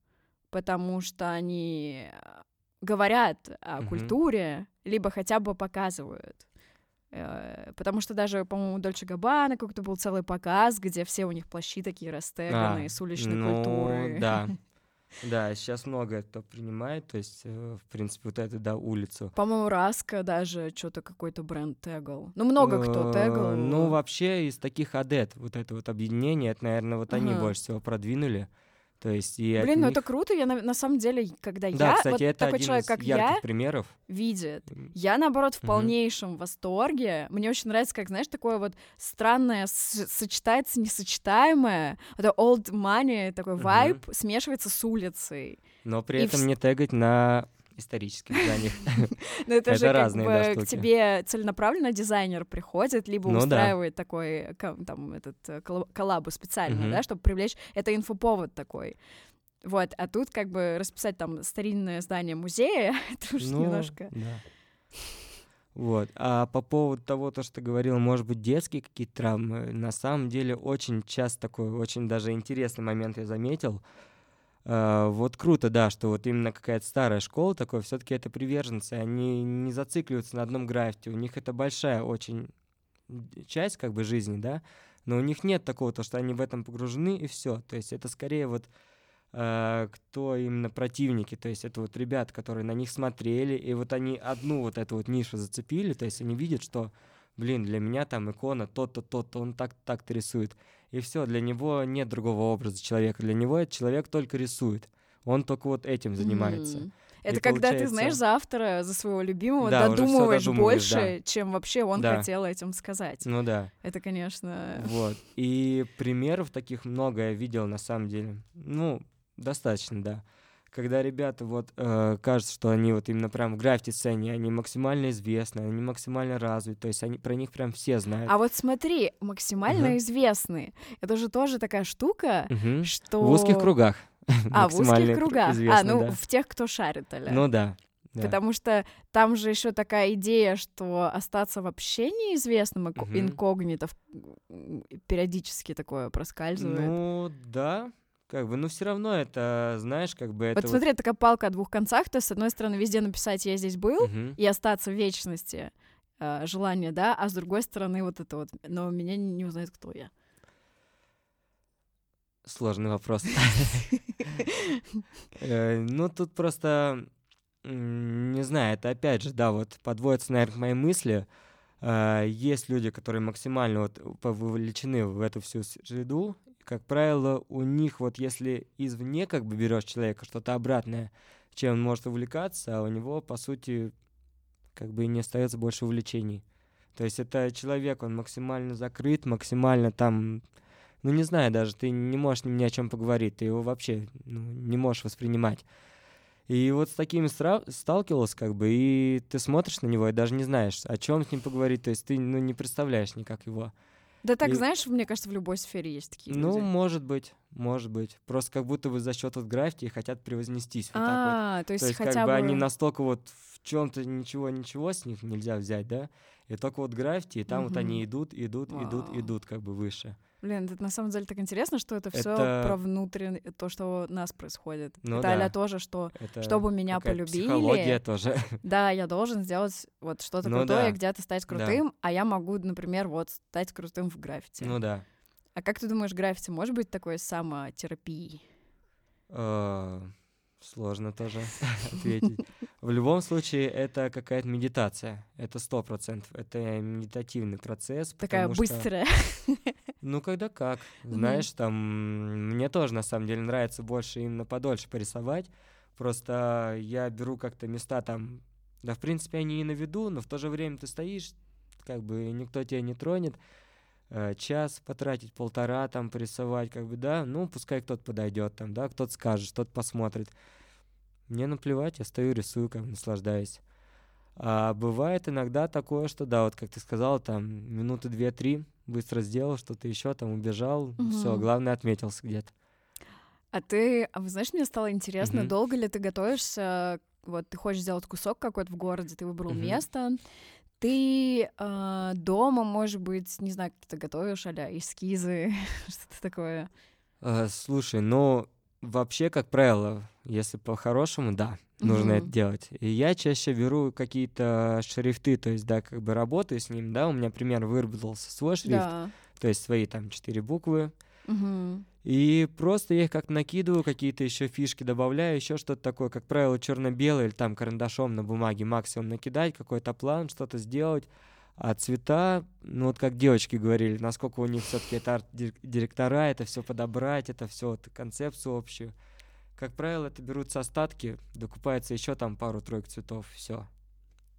потому что они говорят о mm-hmm. культуре, либо хотя бы показывают. Э, потому что даже, по-моему, Дольче Габбана как-то был целый показ, где все у них плащи такие растеганные а, с уличной ну, культуры. Да. Да, сейчас много это принимает, то есть, э, в принципе, вот это, да, улицу. По-моему, Раска даже что-то какой-то бренд тегал. Ну, много кто тегал. Ну, вообще, из таких адет, вот это вот объединение, это, наверное, вот они больше всего продвинули. То есть и Блин, ну них... это круто. Я на, на самом деле, когда да, я кстати, вот это такой один человек, как я, примеров. видит, я наоборот в полнейшем угу. восторге. Мне очень нравится, как знаешь, такое вот странное сочетается несочетаемое. Это old money такой вайб смешивается с улицей. Но при и этом в... не тегать на исторических зданиях. Ну это же как бы к тебе целенаправленно дизайнер приходит, либо ну устраивает такой там этот э, коллабу специально, да, чтобы привлечь. Это инфоповод такой. Вот, а тут как бы расписать там старинное здание музея, это уж ну, немножко... Вот. А по поводу того, то, что ты говорил, может быть, детские какие-то травмы, на самом деле очень часто такой, очень даже интересный момент я заметил. Uh, вот круто, да, что вот именно какая-то старая школа такой, все-таки это приверженцы, они не зацикливаются на одном граффити, у них это большая очень часть как бы жизни, да, но у них нет такого, то, что они в этом погружены и все, то есть это скорее вот uh, кто именно противники, то есть это вот ребята, которые на них смотрели, и вот они одну вот эту вот нишу зацепили, то есть они видят, что, блин, для меня там икона то-то, то-то, он так так-то рисует, и все, для него нет другого образа человека. Для него этот человек только рисует. Он только вот этим занимается. Mm. Это и когда получается... ты знаешь за автора, за своего любимого, да, додумываешь больше, да. чем вообще он да. хотел этим сказать. Ну да. Это, конечно. Вот. И примеров таких много я видел на самом деле. Ну, достаточно, да когда ребята вот э, кажется, что они вот именно прям в граффити-сцене, они максимально известны, они максимально развиты, то есть они про них прям все знают. А вот смотри, максимально uh-huh. известны, это же тоже такая штука, uh-huh. что... В узких кругах. А, в узких кругах. а, ну, да. в тех, кто шарит, аля. Ну да. Да. Потому что там же еще такая идея, что остаться вообще неизвестным, инкогнито периодически такое проскальзывает. Ну да, как бы, ну все равно это, знаешь, как бы это... Вот смотри, вот... такая палка о двух концах, то с одной стороны везде написать «я здесь был» uh-huh. и остаться в вечности, э, желание, да, а с другой стороны вот это вот «но меня не, узнает, кто я». Сложный вопрос. Э, ну, тут просто, не знаю, это опять же, да, вот подводится, наверное, к моей мысли. Э, есть люди, которые максимально вот вовлечены в эту всю среду, как правило, у них вот если извне как бы берешь человека что-то обратное, чем он может увлекаться, а у него, по сути, как бы не остается больше увлечений. То есть это человек, он максимально закрыт, максимально там, ну не знаю даже, ты не можешь ни о чем поговорить, ты его вообще ну, не можешь воспринимать. И вот с такими сталкивался, как бы, и ты смотришь на него и даже не знаешь, о чем с ним поговорить, то есть ты ну, не представляешь никак его. Да так, И- знаешь, мне кажется, в любой сфере есть такие Ну, люди. может быть, может быть. Просто как будто бы за счет вот граффити хотят превознестись вот так вот. А, то есть То есть хотя как бы... бы они настолько вот в чем-то ничего-ничего с них нельзя взять, да? И только вот граффити, и там вот они идут, идут, идут, Вау. идут как бы выше. Блин, это на самом деле так интересно, что это все Это- про внутреннее, то, что у нас происходит. Ну это да. тоже, что Это Чтобы меня полюбили. Психология тоже. да, я должен сделать вот что-то Ну крутое, да. где-то стать крутым, а я могу, например, вот стать крутым в граффити. ну да. А как ты думаешь, граффити может быть такой самотерапией? Э, Сложно тоже ответить. В любом случае, это какая-то медитация. Это сто процентов. Это медитативный процесс. Такая что- быстрая. Ну, когда как. Знаешь, там, мне тоже, на самом деле, нравится больше именно подольше порисовать. Просто я беру как-то места там, да, в принципе, они и на виду, но в то же время ты стоишь, как бы никто тебя не тронет. Э, Час потратить, полтора там порисовать, как бы, да, ну, пускай кто-то подойдет там, да, кто-то скажет, кто-то посмотрит. Мне наплевать, я стою, рисую, как бы наслаждаюсь. А бывает иногда такое, что да, вот как ты сказал, там минуты две-три быстро сделал что-то еще, там убежал, все, Мгм. главное отметился где-то. А ты, а вы знаешь, мне стало интересно, Мгм. долго ли ты готовишься? Вот ты хочешь сделать кусок какой-то в городе, ты выбрал Мгм. место. Ты а, дома, может быть, не знаю, как ты готовишь, а эскизы, что-то такое. Э, слушай, ну вообще, как правило, если по-хорошему, да, нужно это Мгм. делать. И я чаще беру какие-то шрифты, то есть, да, как бы работаю с ним, да, у меня пример выработался свой шрифт, Да. то есть свои там четыре буквы, И просто я их как накидываю, какие-то еще фишки добавляю, еще что-то такое, как правило, черно-белый или там карандашом на бумаге максимум накидать, какой-то план, что-то сделать. А цвета, ну вот как девочки говорили, насколько у них все-таки это арт-директора, это все подобрать, это все вот концепцию общую. Как правило, это берутся остатки, докупается еще там пару-тройку цветов, все.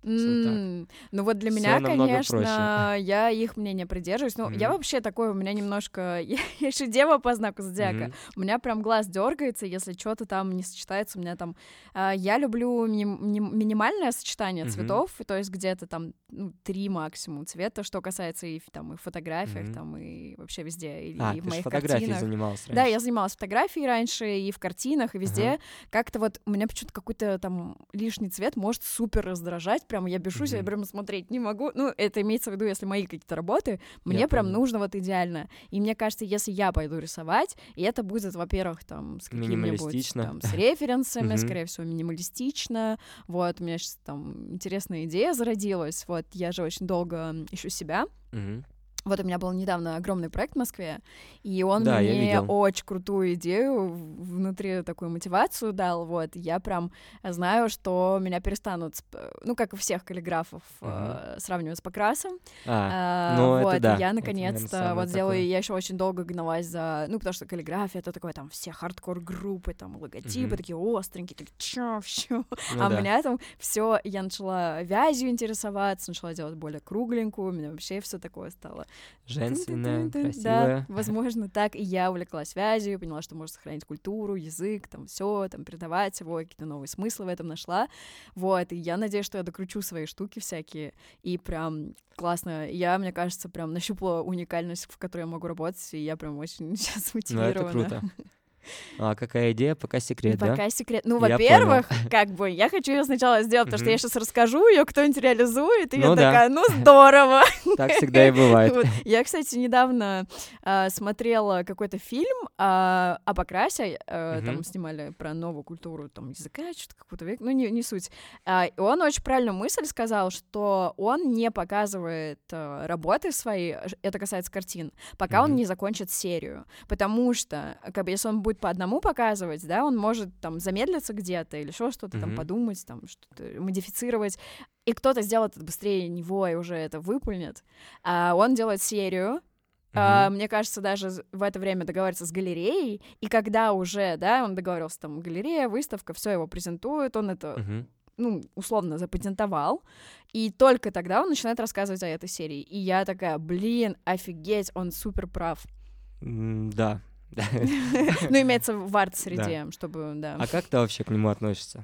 М, Ну вот для Всё меня, конечно, проще. я их мнения придерживаюсь. Ну, я Мгм. вообще такой, у меня немножко... Я, я еще дева по знаку зодиака. У меня прям глаз дергается, если что-то там не сочетается. У меня там... а, я люблю мини- мини- минимальное сочетание Мгм. цветов, то есть где-то там ну, три максимум цвета, что касается и, там, и фотографиях, Мгм. там, и вообще везде, и, А, и в моих картинах. занималась Да, раньше. я занималась фотографией раньше и в картинах, и везде. Как-то вот у меня почему-то какой-то там лишний цвет может супер раздражать. Прям я бешусь, я Мгм. прям смотреть не могу. Ну, это имеется в виду, если мои какие-то работы, мне Я прям понял. нужно вот идеально. И мне кажется, если я пойду рисовать, и это будет, во-первых, там с какими-нибудь там, с референсами, Мгм. скорее всего, минималистично. Вот, у меня сейчас там интересная идея зародилась. Вот, я же очень долго ищу себя. Мгм. Вот у меня был недавно огромный проект в Москве, и он Да, мне очень крутую идею внутри такую мотивацию дал. Вот я прям знаю, что меня перестанут, сп- ну как и всех каллиграфов, э, сравнивать с Покрасом. А, А, ну, это вот, и да. я Это, наконец-то вот сделаю, такое. я еще очень долго гналась за, ну потому что каллиграфия это такое там все хардкор группы, там логотипы Мгм. такие остренькие, такие чё, всё. Ну а да. у меня там все, я начала вязью интересоваться, начала делать более кругленькую, у меня вообще все такое стало Женственная, красивая. Да, возможно, так. И я увлеклась вязью, поняла, что можно сохранить культуру, язык, там все, там передавать его, какие-то новые смыслы в этом нашла. Вот, и я надеюсь, что я докручу свои штуки всякие. И прям классно. Я, мне кажется, прям нащупала уникальность, в которой я могу работать, и я прям очень сейчас Ну, мотивирована. это круто. А какая идея? Пока секрет, да? Пока секрет. Ну, во-первых, как бы я хочу ее сначала сделать, потому что я сейчас расскажу ее, кто-нибудь реализует, и я Ну такая, ну здорово. Так всегда и бывает. Я, кстати, недавно а, смотрела какой-то фильм а, о Покрасе, а, там снимали про новую культуру там, языка, что-то какого-то века, ну, не, суть. Он очень правильную мысль сказал, что он не показывает работы свои, это касается картин, пока он не закончит серию. Потому что, как бы, если он будет по одному показывать, да, он может там замедлиться где-то или еще что-то там Мгм. подумать, там что-то модифицировать, и кто-то сделает это быстрее него и уже это выполнит. А он делает серию, Мгм. мне кажется, даже в это время договориться с галереей, и когда уже, да, он договорился, там, галерея, выставка, все его презентует, он это, Мгм. ну, условно запатентовал, и только тогда он начинает рассказывать о этой серии. И я такая, блин, офигеть, он супер прав. М, Да. Ну, имеется в арт-среде, чтобы, да. А как ты вообще к нему относишься?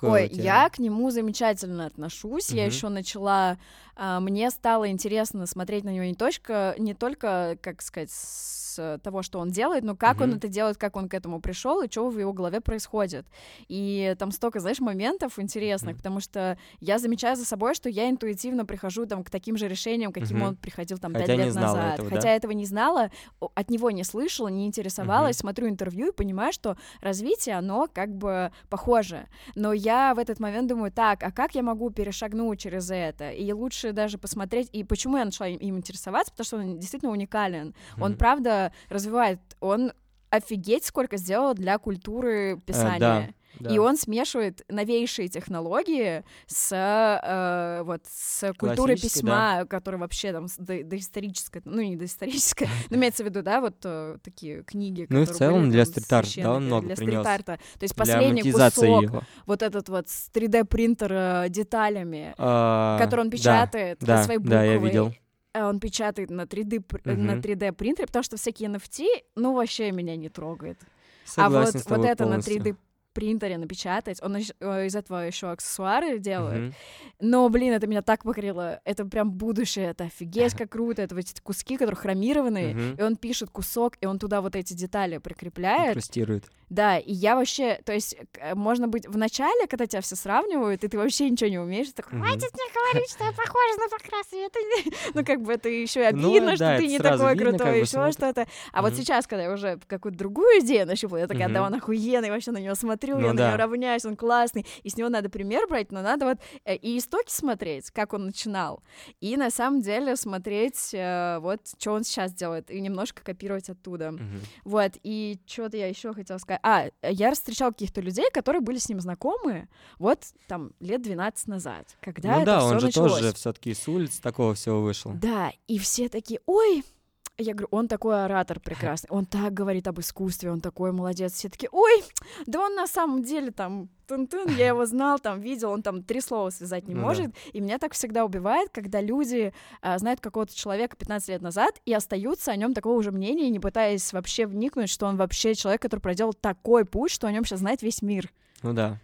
Ой, я к нему замечательно отношусь. Я еще начала, мне стало интересно смотреть на него не только, не только, как сказать, с того, что он делает, но как угу. он это делает, как он к этому пришел и что в его голове происходит. И там столько, знаешь, моментов интересных, угу. потому что я замечаю за собой, что я интуитивно прихожу там к таким же решениям, каким угу. он приходил там пять лет назад. Этого, Хотя да? этого не знала, от него не слышала, не интересовалась, угу. смотрю интервью и понимаю, что развитие, оно как бы похоже. Но я в этот момент думаю, так, а как я могу перешагнуть через это? И лучше даже посмотреть, и почему я начала им интересоваться, потому что он действительно уникален. Mm-hmm. Он, правда, развивает, он офигеть сколько сделал для культуры писания. Э, да. Да. И он смешивает новейшие технологии с э, вот с культурой письма, да. которая вообще там до, доисторическая, ну не доисторическая, но имеется в виду, да, вот э, такие книги. Ну и в целом для стрит-арта, да, он много для принес. стрит-арта. То есть последний кусок, его. вот этот вот с 3D принтера деталями, а, который он печатает да, своей буквой. Да, я видел он печатает на 3D, uh-huh. на 3D принтере, потому что всякие NFT, ну, вообще меня не трогает. Согласен а вот, вот это полностью. на 3D принтере напечатать. Он э, из этого еще аксессуары делает. Mm-hmm. Но, блин, это меня так покорило. Это прям будущее. Это офигеть, как круто. Это вот эти куски, которые хромированные. Mm-hmm. И он пишет кусок, и он туда вот эти детали прикрепляет. Инкрустирует. Да, и я вообще, то есть, можно быть в начале, когда тебя все сравнивают, и ты вообще ничего не умеешь, ты такой, хватит мне говорить, что я похожа на покрас, это не... ну как бы это еще и ну обидно, ну, что да, ты не такой видно, крутой, еще что-то. А mm-hmm. вот сейчас, когда я уже какую-то другую идею нащупала, я такая, mm-hmm. да он охуенный, вообще на него смотрю, ну, я да. на него равняюсь, он классный, и с него надо пример брать, но надо вот э, и истоки смотреть, как он начинал, и на самом деле смотреть э, вот, что он сейчас делает, и немножко копировать оттуда. Mm-hmm. Вот, и что-то я еще хотела сказать. А, я встречала каких-то людей, которые были с ним знакомы вот там лет 12 назад, когда ну это да, все он же началось. тоже все-таки с улиц такого всего вышел. Да, и все такие, ой, я говорю, он такой оратор прекрасный, он так говорит об искусстве, он такой молодец. Все такие, ой, да он на самом деле там тун-тун, я его знал, там видел, он там три слова связать не ну, может. Да. И меня так всегда убивает, когда люди а, знают какого-то человека 15 лет назад и остаются о нем такого же мнения, не пытаясь вообще вникнуть, что он вообще человек, который проделал такой путь, что о нем сейчас знает весь мир. Ну да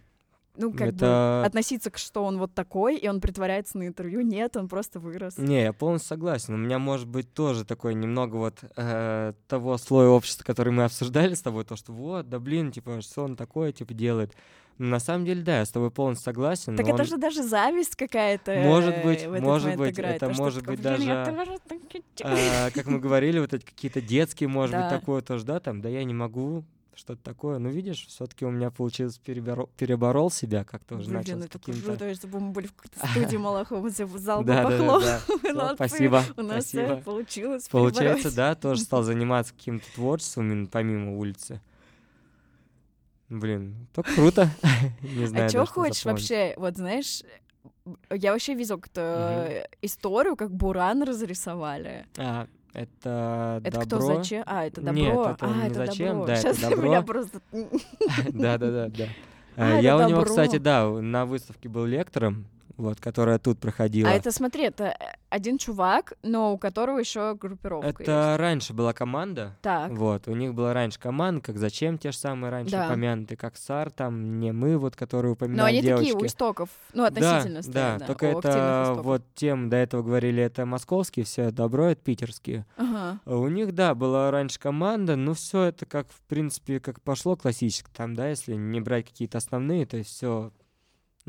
ну, как это... бы относиться к что он вот такой, и он притворяется на интервью. Нет, он просто вырос. Не, я полностью согласен. У меня может быть тоже такой немного вот э, того слоя общества, который мы обсуждали с тобой, то, что вот, да блин, типа, что он такое, типа, делает. На самом деле, да, я с тобой полностью согласен. Так это он... же даже зависть какая-то. Может быть, может быть, играет, это может быть даже, э, как мы говорили, вот эти какие-то детские, может быть, такое тоже, да, там, да я не могу, что-то такое. Ну, видишь, все-таки у меня получилось переборол, переборол себя, как-то уже начал. Блин, это круто, чтобы мы были в какой-то студии Малахова, зал попахло. Спасибо. У нас получилось. Получается, да, тоже стал заниматься каким-то творчеством помимо улицы. Блин, то круто. Не знаю. А что хочешь вообще? Вот знаешь, я вообще видел кто историю, как Буран разрисовали. А, это, это добро. кто зачем? А, это добро. Нет, это а, не это зачем, добро. да, Сейчас это добро. меня просто... Да, да, да, да. А, Я у него, кстати, да, на выставке был лектором, вот, которая тут проходила. А это, смотри, это э, один чувак, но у которого еще группировка Это есть. раньше была команда. Так. Вот, у них была раньше команда, как «Зачем» те же самые раньше да. упомянутые, как «САР», там, «Не мы», вот, которые упоминали Но они девочки. такие у истоков, ну, относительно да, стоят, да, да, только это, вот, тем до этого говорили, это московские все, добро, это питерские. Ага. А у них, да, была раньше команда, но все это как, в принципе, как пошло классически, там, да, если не брать какие-то основные, то есть все,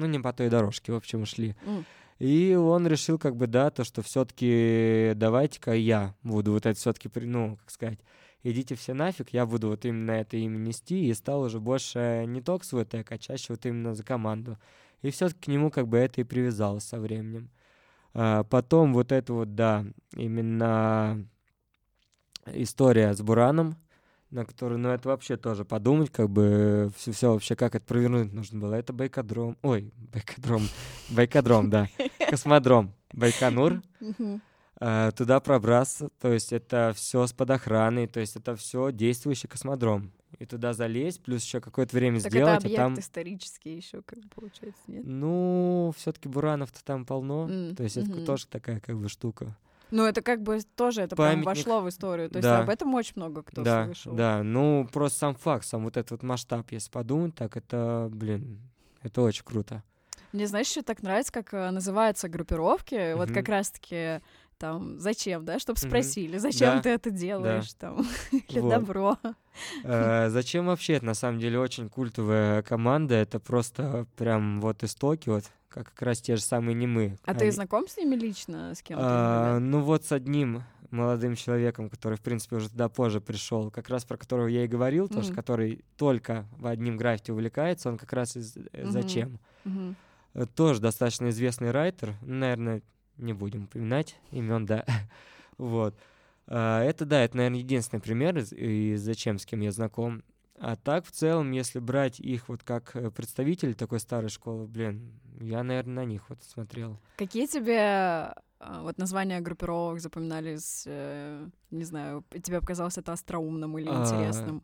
ну, не по той дорожке, в общем, шли. Mm. И он решил, как бы, да, то, что все-таки давайте-ка я буду вот это все-таки, ну, как сказать, идите все нафиг, я буду вот именно это имя нести, и стал уже больше не только свой тег, а чаще вот именно за команду. И все-таки к нему как бы это и привязалось со временем. А потом вот это вот, да, именно история с Бураном, на который, ну, это вообще тоже подумать, как бы, все, все вообще, как это провернуть нужно было. Это Байкодром, ой, Байкодром, Байкодром, да, космодром, Байконур, э, туда пробраться, то есть это все с под охраной, то есть это все действующий космодром. И туда залезть, плюс еще какое-то время так сделать, это а там... исторический еще, как получается, нет? Ну, все-таки Буранов-то там полно, Mm, то есть это мгм. тоже такая, как бы, штука. Ну, это как бы тоже, это прям Памятник. вошло в историю. То есть Да. об этом очень много кто да, слышал. да, ну, просто сам факт, сам вот этот вот масштаб, если подумать, так это, блин, Это очень круто. Мне, знаешь, еще так нравится, как э, называются группировки. Вот Мгм. как раз-таки там зачем, да, чтобы спросили, зачем Да, ты это делаешь, там, или Вот. добро. Э, Зачем вообще? Это на самом деле очень культовая команда. Это просто прям вот истоки, вот как как раз те же самые не мы. А ты Они- знаком с ними лично, с кем-то? А, ну вот с одним молодым человеком, который, в принципе, уже туда позже пришел, как раз про которого я и говорил, тоже, Мгм. который только в одним граффити увлекается, он как раз из Мгм. «Зачем?». Э, Тоже достаточно известный райтер, наверное, не будем упоминать имен, да. вот. А, Это, да, это, наверное, единственный пример из «Зачем?», с кем я знаком. А так, в целом, если брать их вот как э, представителей такой старой школы, блин, я, наверное, на них вот смотрел. Какие тебе а, вот названия группировок запоминались, э, не знаю, тебе показалось это остроумным или А, интересным?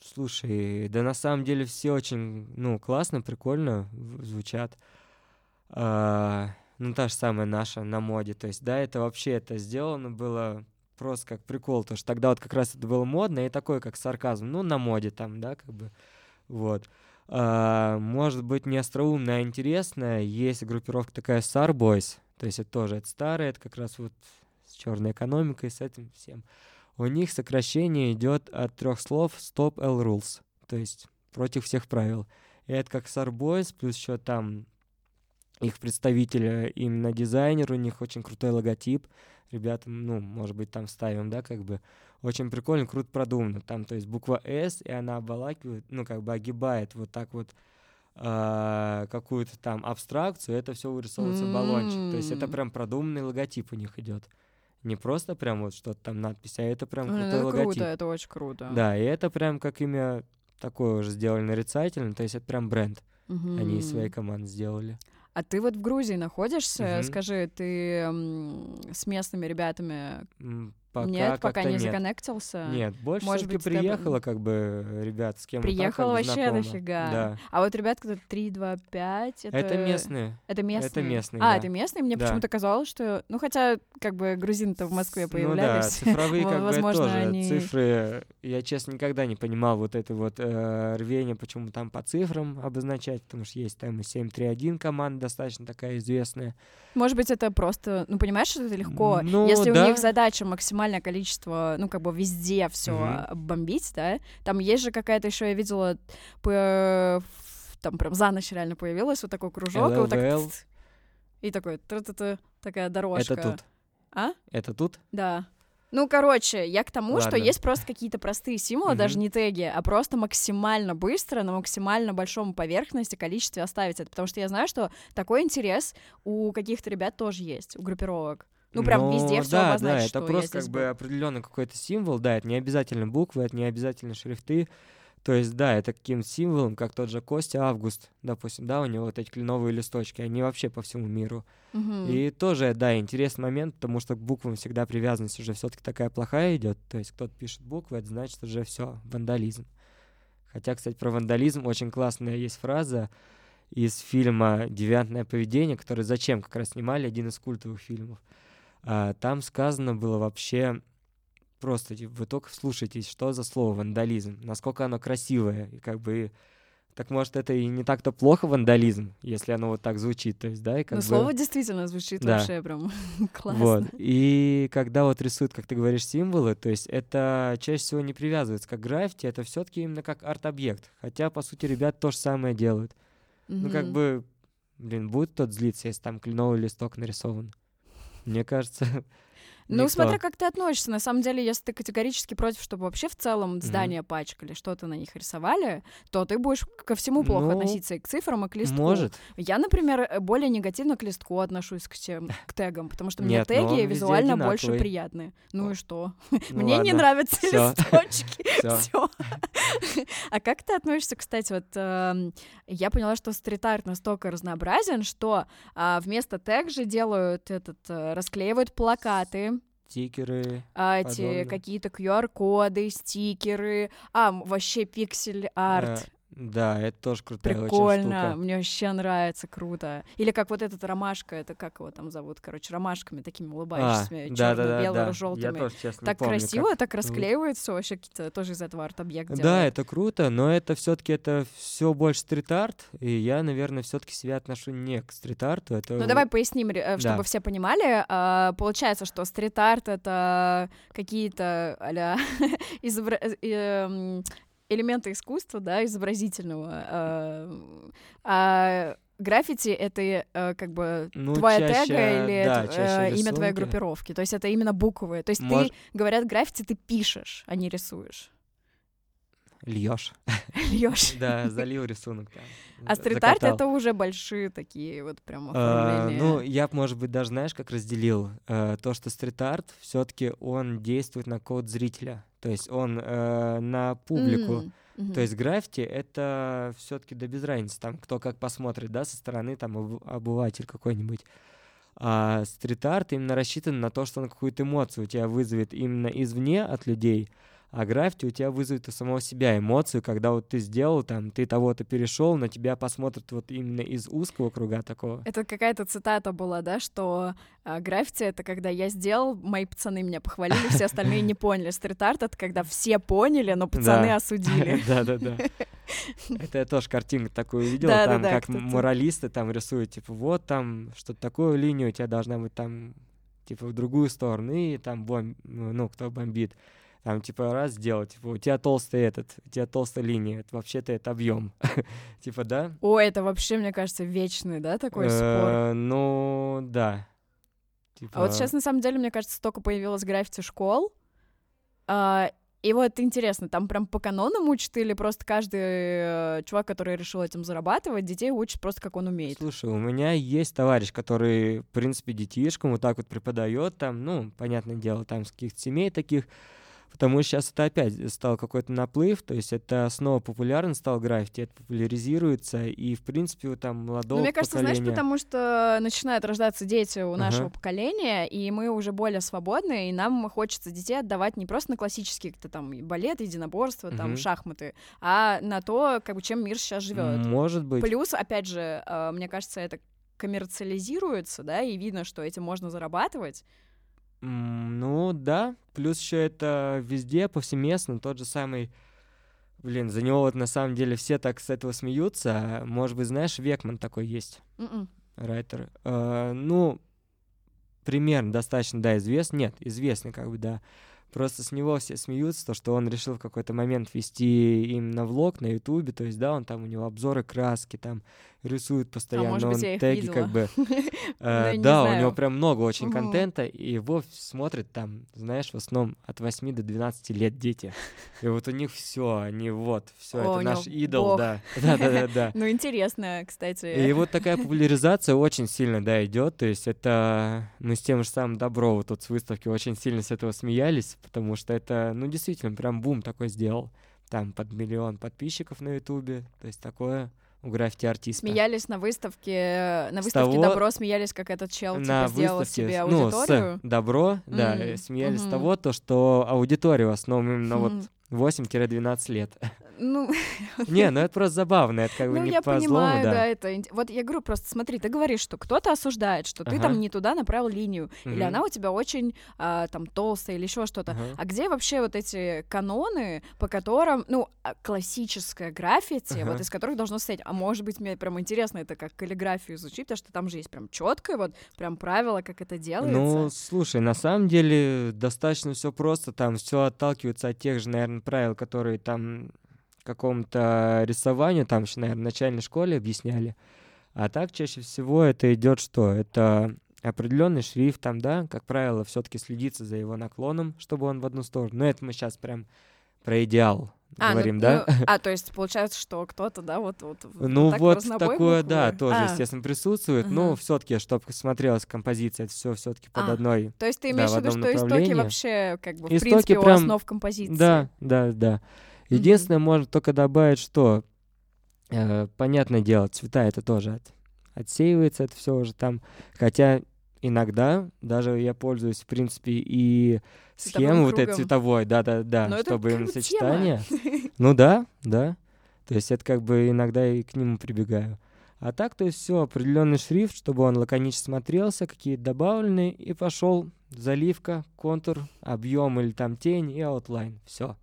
Слушай, да на самом деле все очень, ну, классно, прикольно звучат. А, ну, та же самая наша на моде. То есть, да, это вообще это сделано было просто как прикол, потому что тогда вот как раз это было модно и такое, как сарказм, ну, на моде там, да, как бы, вот. А, может быть, не остроумная, а интересная. Есть группировка такая Star Boys, то есть это тоже, это старое, это как раз вот с черной экономикой, с этим всем. У них сокращение идет от трех слов Stop All Rules, то есть против всех правил. И это как Star Boys, плюс еще там их представитель, именно дизайнер, у них очень крутой логотип. Ребята, ну, может быть, там ставим, да, как бы. Очень прикольно, круто продумано. Там, то есть, буква S, и она обволакивает, ну, как бы огибает вот так вот а, какую-то там абстракцию, это все вырисовывается баллончик. То есть это прям продуманный логотип у них идет. Не просто прям вот что-то там надпись, а это прям крутой это логотип. круто, это очень круто. Да, и это прям как имя такое уже сделали нарицательно, то есть это прям бренд. Они из своей команды сделали. А ты вот в Грузии находишься? Мгм. Скажи, ты с местными ребятами Пока нет, пока не нет. законнектился? Нет, больше Может быть, приехало, как бы, ребят, с кем вот как бы, вообще знакомо. дофига. Да. А вот ребят, кто 3, 2, 5, это... Это местные. Это местные? местные, А, да. это местные? Мне Да. почему-то казалось, что... Ну, хотя, как бы, грузины-то в Москве Ну да, появлялись. цифровые как бы тоже они- цифры. Я, честно, никогда не понимал вот это вот э, рвение, почему там по цифрам обозначать, потому что есть там и 731 команда достаточно такая известная. Может быть, это просто... Ну, понимаешь, что это легко. Ну, Если у них задача максимальное количество, ну, как бы везде все Мгм. бомбить, да? Там есть же какая-то еще, я видела, п- ф- там прям за ночь реально появилась вот такой кружок, и вот так... И такой, тра-та-та, такая дорожка. Это тут. А? Это тут? Да. Ну, короче, я к тому, что Ладно. есть просто какие-то простые символы, даже Мгм. не теги, а просто максимально быстро, на максимально большом поверхности количестве оставить это. Потому что я знаю, что такой интерес у каких-то ребят тоже есть, у группировок. Ну, прям Ну, везде все да, обозначить, да, что это я просто как бы был. определенный какой-то символ, да, это не обязательно буквы, это не обязательно шрифты. То есть, да, это каким-то символом, как тот же Костя Август, допустим, да, у него вот эти кленовые листочки, они вообще по всему миру. Мгм. И тоже, да, интересный момент, потому что к буквам всегда привязанность уже все-таки такая плохая идет. То есть кто-то пишет буквы, это значит уже все, вандализм. Хотя, кстати, про вандализм очень классная есть фраза из фильма «Девиантное поведение», который зачем как раз снимали, один из культовых фильмов. А, там сказано было вообще просто, типа, вы только вслушайтесь, что за слово вандализм, насколько оно красивое, и как бы так может это и не так-то плохо вандализм, если оно вот так звучит, то есть, да, и как Ну, бы... слово действительно звучит Да. вообще прям классно. Вот. И когда вот рисуют, как ты говоришь, символы, то есть это чаще всего не привязывается как граффити, это все-таки именно как арт-объект. Хотя, по сути, ребят то же самое делают. Ну, как бы, блин, будет тот злиться, если там кленовый листок нарисован. Мне кажется, Ну, никто. смотря как ты относишься. На самом деле, если ты категорически против, чтобы вообще в целом здания пачкали, что-то на них рисовали, то ты будешь ко всему плохо Ну, относиться и к цифрам, и к листку. Может. Я, например, э, более негативно к листку отношусь к, тем, к тегам, потому что мне Нет, но он теги визуально больше приятны. Ну и что? Ну Мне не нравятся Всё. листочки. Все. А как ты относишься, кстати, вот эм, я поняла, что стрит-арт настолько разнообразен, что а, вместо тег же делают этот, э, расклеивают плакаты, Стикеры. а, эти какие-то QR-коды, стикеры, а, вообще пиксель-арт. Э, Да, это тоже крутая очень Прикольно, штука. мне вообще нравится, круто. Или как вот этот ромашка, это как его там зовут, короче, ромашками такими А, улыбающимися, да, да, да, черно-бело, Я желтыми. тоже, честно, Так помню, как красиво, так зовут. расклеивается, вообще какие-то тоже из этого арт-объект Да, делают. это круто, но это все-таки это все больше стрит-арт, и я, наверное, все-таки себя отношу не к стрит-арту. Это Ну давай поясним, э, чтобы да. все понимали. А, Получается, что стрит-арт — это какие-то а изобра... э, эм, элементы искусства, да, изобразительного. а, А граффити — это э, как бы Ну, твоя чаще, тега или да, э, имя твоей группировки. То есть это именно буквы. То есть Мож- ты, говорят, граффити ты пишешь, а не рисуешь. Льешь. Льешь. Да, залил рисунок там. А стрит-арт — это уже большие такие вот прям А, оформления. Ну, я, может быть, даже, знаешь, как разделил. Э, То, что стрит-арт, все-таки он действует на код зрителя. То есть он э, на публику. То есть граффити — это все-таки да без разницы, там, кто как посмотрит, да, со стороны, там, обыватель какой-нибудь. А стрит-арт именно рассчитан на то, что он какую-то эмоцию у тебя вызовет именно извне от людей, а граффити у тебя вызовет у самого себя эмоцию, когда вот ты сделал, там, ты того-то перешел, на тебя посмотрят вот именно из узкого круга такого. Это какая-то цитата была, да, что а, граффити — это когда я сделал, мои пацаны меня похвалили, все остальные не поняли. Стрит-арт — это когда все поняли, но пацаны осудили. Да-да-да. Это я тоже картинку такую видел, там как моралисты там рисуют, типа, вот там что-то такую линию у тебя должна быть там, типа, в другую сторону, и там бомб, ну, кто бомбит. Там, типа, раз сделать, типа, у тебя толстый этот, у тебя толстая линия, это вообще-то это объем. Типа, да? О, это вообще, мне кажется, вечный, да, такой спор. Э, Ну, да. А вот Типа, сейчас, на самом деле, мне кажется, столько появилось граффити школ. А, И вот интересно, там прям по канонам учат или просто каждый э, чувак, который решил этим зарабатывать, детей учит просто как он умеет? Слушай, у меня есть товарищ, который, в принципе, детишкам вот так вот преподает там, ну, понятное дело, там с каких-то семей таких, потому что сейчас это опять стал какой-то наплыв, то есть это снова популярно стал граффити, это популяризируется, и, в принципе, у там молодого Ну, мне кажется, знаешь, поколения- потому что начинают рождаться дети у нашего поколения, и мы уже более свободны, и нам хочется детей отдавать не просто на классические какие-то там балет, единоборства, там Мгм. шахматы, а на то, как бы, чем мир сейчас живет. Может быть. Плюс, опять же, э, мне кажется, это коммерциализируется, да, и видно, что этим можно зарабатывать. Ну да, плюс еще это везде повсеместно, тот же самый, блин, за него вот на самом деле все так с этого смеются, может быть, знаешь, Векман такой есть, Мгм. райтер. Э, Ну, примерно достаточно, да, известный, нет, известный как бы, да. Просто с него все смеются, то, что он решил в какой-то момент вести именно влог на Ютубе, то есть, да, он там, у него обзоры краски, там, рисует постоянно, А может быть, он я их теги видела. как бы... Э, Ну, Да, у него прям много очень контента, и его смотрят там, знаешь, в основном от 8 до 12 лет дети. И вот у них все, они вот, все, это наш идол, да. Да, да, да, да. Ну, интересно, кстати. И вот такая популяризация очень сильно, да, идет. То есть это мы с тем же самым Доброва тут с выставки очень сильно с этого смеялись, потому что это, ну, действительно, прям бум такой сделал. Там под миллион подписчиков на Ютубе, то есть такое у граффити-артиста. Смеялись на выставке, на С выставке того- Добро смеялись, как этот чел типа, на сделал выставке, себе ну, аудиторию. с Добро, да, М, э, смеялись мгм. того, то, что аудитория в основном именно вот Мгм. 8-12 лет. Ну, Не, ну это просто забавно, это как бы ну не я по понимаю, злому, да. да. это... Вот я говорю просто, смотри, ты говоришь, что кто-то осуждает, что ты Ага. там не туда направил линию, или она у тебя очень а, там толстая, или еще что-то. Ага. А где вообще вот эти каноны, по которым, ну, а, классическое граффити, Ага. вот из которых должно состоять? А может быть, мне прям интересно это как каллиграфию изучить, потому что там же есть прям четкое вот прям правило, как это делается. Ну, слушай, на самом деле достаточно все просто, там все отталкивается от тех же, наверное, правил, которые там какому-то рисованию, там еще, наверное, в начальной школе объясняли. А так чаще всего это идет что? Это определенный шрифт там, да, как правило, все-таки следится за его наклоном, чтобы он в одну сторону. Но это мы сейчас прям про идеал А, ну- говорим, да? ну, а, то есть получается, что кто-то, да, вот, вот, Ну вот разнобой такое, да, буквы? тоже, А, естественно, присутствует. Но Ага. все-таки, чтобы смотрелась композиция, это все все-таки под А, одной. То есть ты да, имеешь в в виду, что истоки вообще, как бы, в Истоки принципе, у прям- основ композиции? Да, да, да. Единственное, можно только добавить, что э, понятное дело, цвета это тоже от- отсеивается, это все уже там. Хотя иногда даже я пользуюсь, в принципе, и схемой вот этой цветовой, да, да, да, Но это чтобы тема. сочетание. Ну да, да. То есть это как бы иногда и к нему прибегаю. А так, то есть все, определенный шрифт, чтобы он лаконично смотрелся, какие-то добавленные, и пошел заливка, контур, объем или там тень и outline. Все.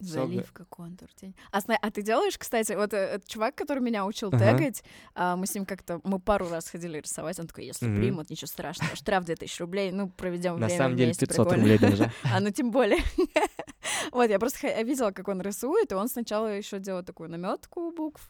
Заливка, контур, тень. А, а ты делаешь, кстати, вот э, этот чувак, который меня учил Ага. тегать, а, мы с ним как-то, мы пару раз ходили рисовать, он такой, если Мгм. примут, ничего страшного, штраф 2000 рублей, ну, проведем На время самом деле вместе, 500 прикольно. рублей даже. А, ну тем более. Вот, я просто видела, как он рисует, и он сначала еще делал такую наметку букв,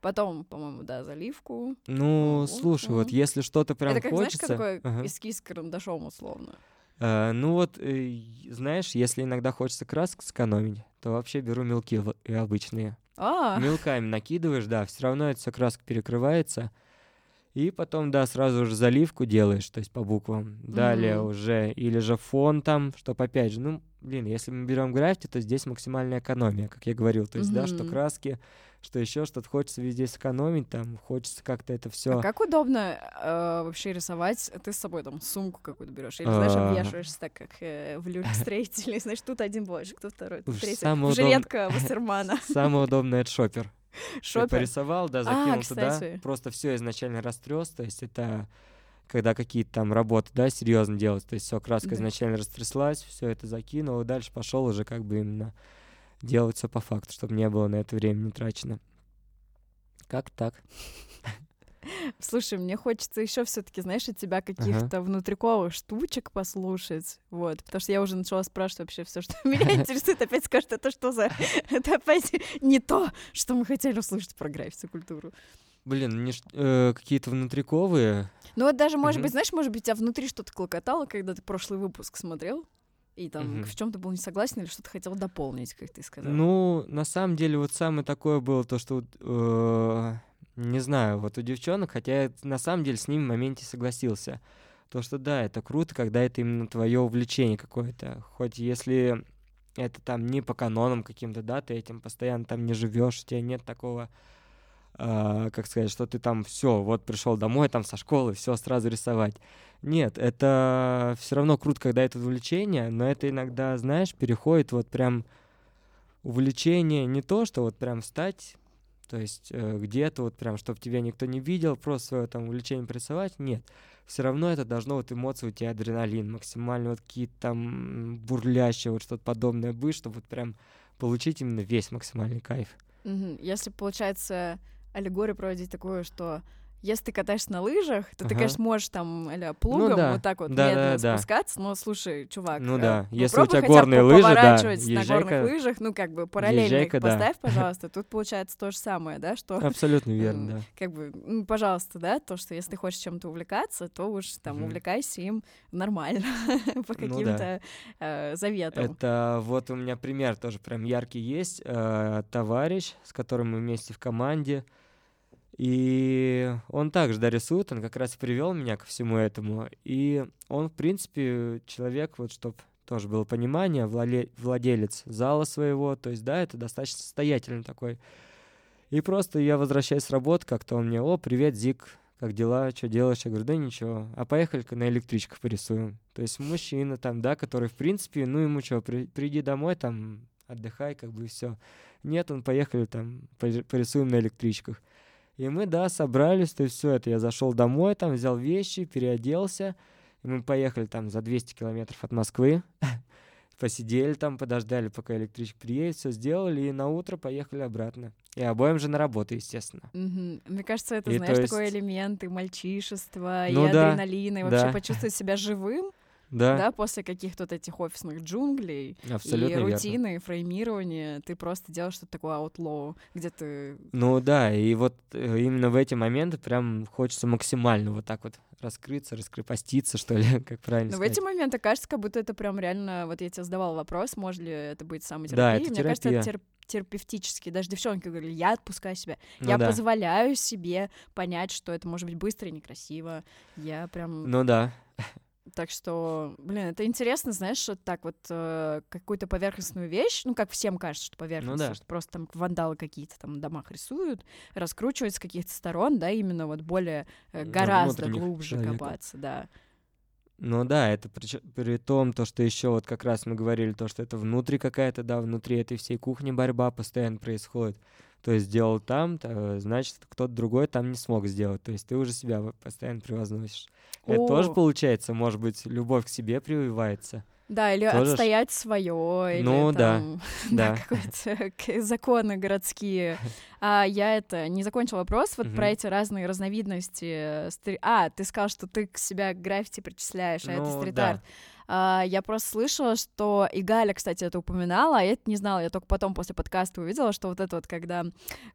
потом, по-моему, да, заливку. Ну, Ну, слушай, вот мгм. если что-то прям Это как, знаешь, хочется... как такой Ага. эскиз карандашом условно. Э, ну вот, э, знаешь, если иногда хочется красок сэкономить, то вообще беру мелки и обычные. А, Мелками накидываешь, да, все равно это все краска перекрывается. И потом, да, сразу же заливку делаешь, то есть по буквам. Далее Мгм. уже, или же фон там, чтобы опять же, ну, блин, если мы берем граффити, то здесь максимальная экономия, как я говорил. То есть, да, что краски, что еще что-то хочется везде сэкономить, там, хочется как-то это все. а как удобно э, вообще рисовать? Ты с собой там сумку какую-то берешь или, знаешь, А. обвешиваешься так, как э, в Люрик знаешь, тут один блочек, тут второй, тут третий. Жилетка Вассермана. Самое удобное это шопер. Ты Шопер. порисовал, да, закинул туда, кстати. просто все изначально растрес, то есть это когда какие-то там работы, да, серьезно делать, то есть все, краска Да. изначально растряслась, все это закинул, и дальше пошел уже как бы именно делать все по факту, чтобы не было на это времени трачено. Как так? Слушай, мне хочется еще все-таки, знаешь, от тебя каких-то внутриковых штучек послушать. Вот, потому что я уже начала спрашивать вообще все, что меня интересует. Опять скажут, это что за... Это опять не то, что мы хотели услышать про граффити культуру. Блин, не э, какие-то внутриковые. Ну вот даже, может быть, знаешь, может быть, тебя внутри что-то клокотало, когда ты прошлый выпуск смотрел, и там Мгм. в чем-то был не согласен или что-то хотел дополнить, как ты сказал. Ну, на самом деле, вот самое такое было то, что, э, не знаю, вот у девчонок, хотя я на самом деле с ними в моменте согласился, то, что да, это круто, когда это именно твое увлечение какое-то, хоть если это там не по канонам каким-то, да, ты этим постоянно там не живешь, у тебя нет такого, а, как сказать, что ты там все, вот пришел домой там со школы, все сразу рисовать. Нет, это все равно круто, когда это увлечение, но это иногда, знаешь, переходит вот прям увлечение не то, что вот прям встать, то есть э, где-то вот прям, чтобы тебя никто не видел, просто свое там увлечение порисовать, нет. Все равно это должно вот эмоции у тебя адреналин, максимально вот какие-то там бурлящие, вот что-то подобное быть, чтобы вот прям получить именно весь максимальный кайф. Если, получается, аллегорию проводить такое, что если ты катаешься на лыжах, то ты, Ага. конечно, можешь там а плугом да. вот так вот Да, медленно да, спускаться, но слушай, чувак, Ну э, да, если у тебя горные лыжи, да, на горных лыжах, ну как бы параллельно их да. поставь, пожалуйста. Тут получается то же самое, да, что Абсолютно верно, да. как бы, ну, пожалуйста, да, то, что если ты хочешь чем-то увлекаться, то уж там Мгм. увлекайся им нормально, по Ну да. каким-то э, заветам. Это вот у меня пример тоже прям яркий есть. э, товарищ, с которым мы вместе в команде. И он также да, рисует, он как раз привел меня ко всему этому. И он, в принципе, человек, вот чтобы тоже было понимание, влале- владелец зала своего, то есть, да, это достаточно состоятельный такой. И просто я возвращаюсь с работы, как-то он мне, о, привет, Зик, как дела, что делаешь? Я говорю, да ничего, а поехали-ка на электричках порисуем. То есть мужчина там, да, который, в принципе, ну ему что, приди домой, там, отдыхай, как бы все. Нет, он поехали там, пори- порисуем на электричках. И мы, да, собрались, то есть все это. Я зашел домой, там, взял вещи, переоделся, и мы поехали там за 200 километров от Москвы. Посидели там, подождали, пока электричка приедет, все сделали, и на утро поехали обратно. И обоим же на работу, естественно. Мгм. Мне кажется, это, И знаешь, то такой есть- элемент и мальчишества, Ну и да, адреналина, и вообще да. почувствовать себя живым, Да, да, после каких-то вот этих офисных джунглей, абсолютно и верно. рутины, и фреймирования, ты просто делаешь что-то такое outlaw, где ты... Ну да, и вот э, именно в эти моменты прям хочется максимально вот так вот раскрыться, раскрепоститься, что ли, как правильно Но в сказать. эти моменты кажется, как будто это прям реально... Вот я тебе задавала вопрос, может ли это быть Да, самотерапией. это Мне кажется, это терапия. тер- терапевтически. Даже девчонки говорили, я отпускаю себя. Ну я да. позволяю себе понять, что это может быть быстро и некрасиво. Я прям... Ну да, Так что, блин, это интересно, знаешь, что так вот э, какую-то поверхностную вещь, ну, как всем кажется, что поверхностную, да. что просто там вандалы какие-то там на домах рисуют, раскручивать с каких-то сторон, да, именно вот более э, гораздо глубже человека. копаться, да. ну да, это при, при том, то, что еще вот как раз мы говорили, то, что это внутри какая-то, да, внутри этой всей кухни борьба постоянно происходит. То есть сделал там, то, значит, кто-то другой там не смог сделать. То есть ты уже себя постоянно превозносишь. Это тоже получается, может быть, любовь к себе прививается. Да, или тоже отстоять свое, или ну, там, да, да. какие-то законы городские. А я это не закончила вопрос вот про эти разные разновидности. Стри... А, ты сказал, что ты к себя граффити причисляешь, а это Ну, стрит-арт. да. А, я просто слышала, что и Галя, кстати, это упоминала, а я это не знала, я только потом после подкаста увидела, что вот это вот, когда,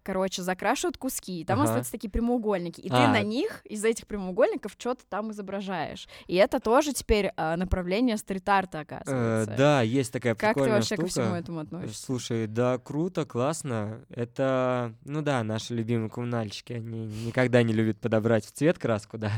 короче, закрашивают куски, и там Ага. остаются такие прямоугольники, и ты А. на них из этих прямоугольников что-то там изображаешь. И это тоже теперь а, направление стрит-арта, Э, оказывается. да, есть такая Как ты прикольная вообще ко штука. всему этому относишься? Слушай, да, круто, классно. Это, ну да, наши любимые коммунальщики, они никогда не любят подобрать в цвет краску, да.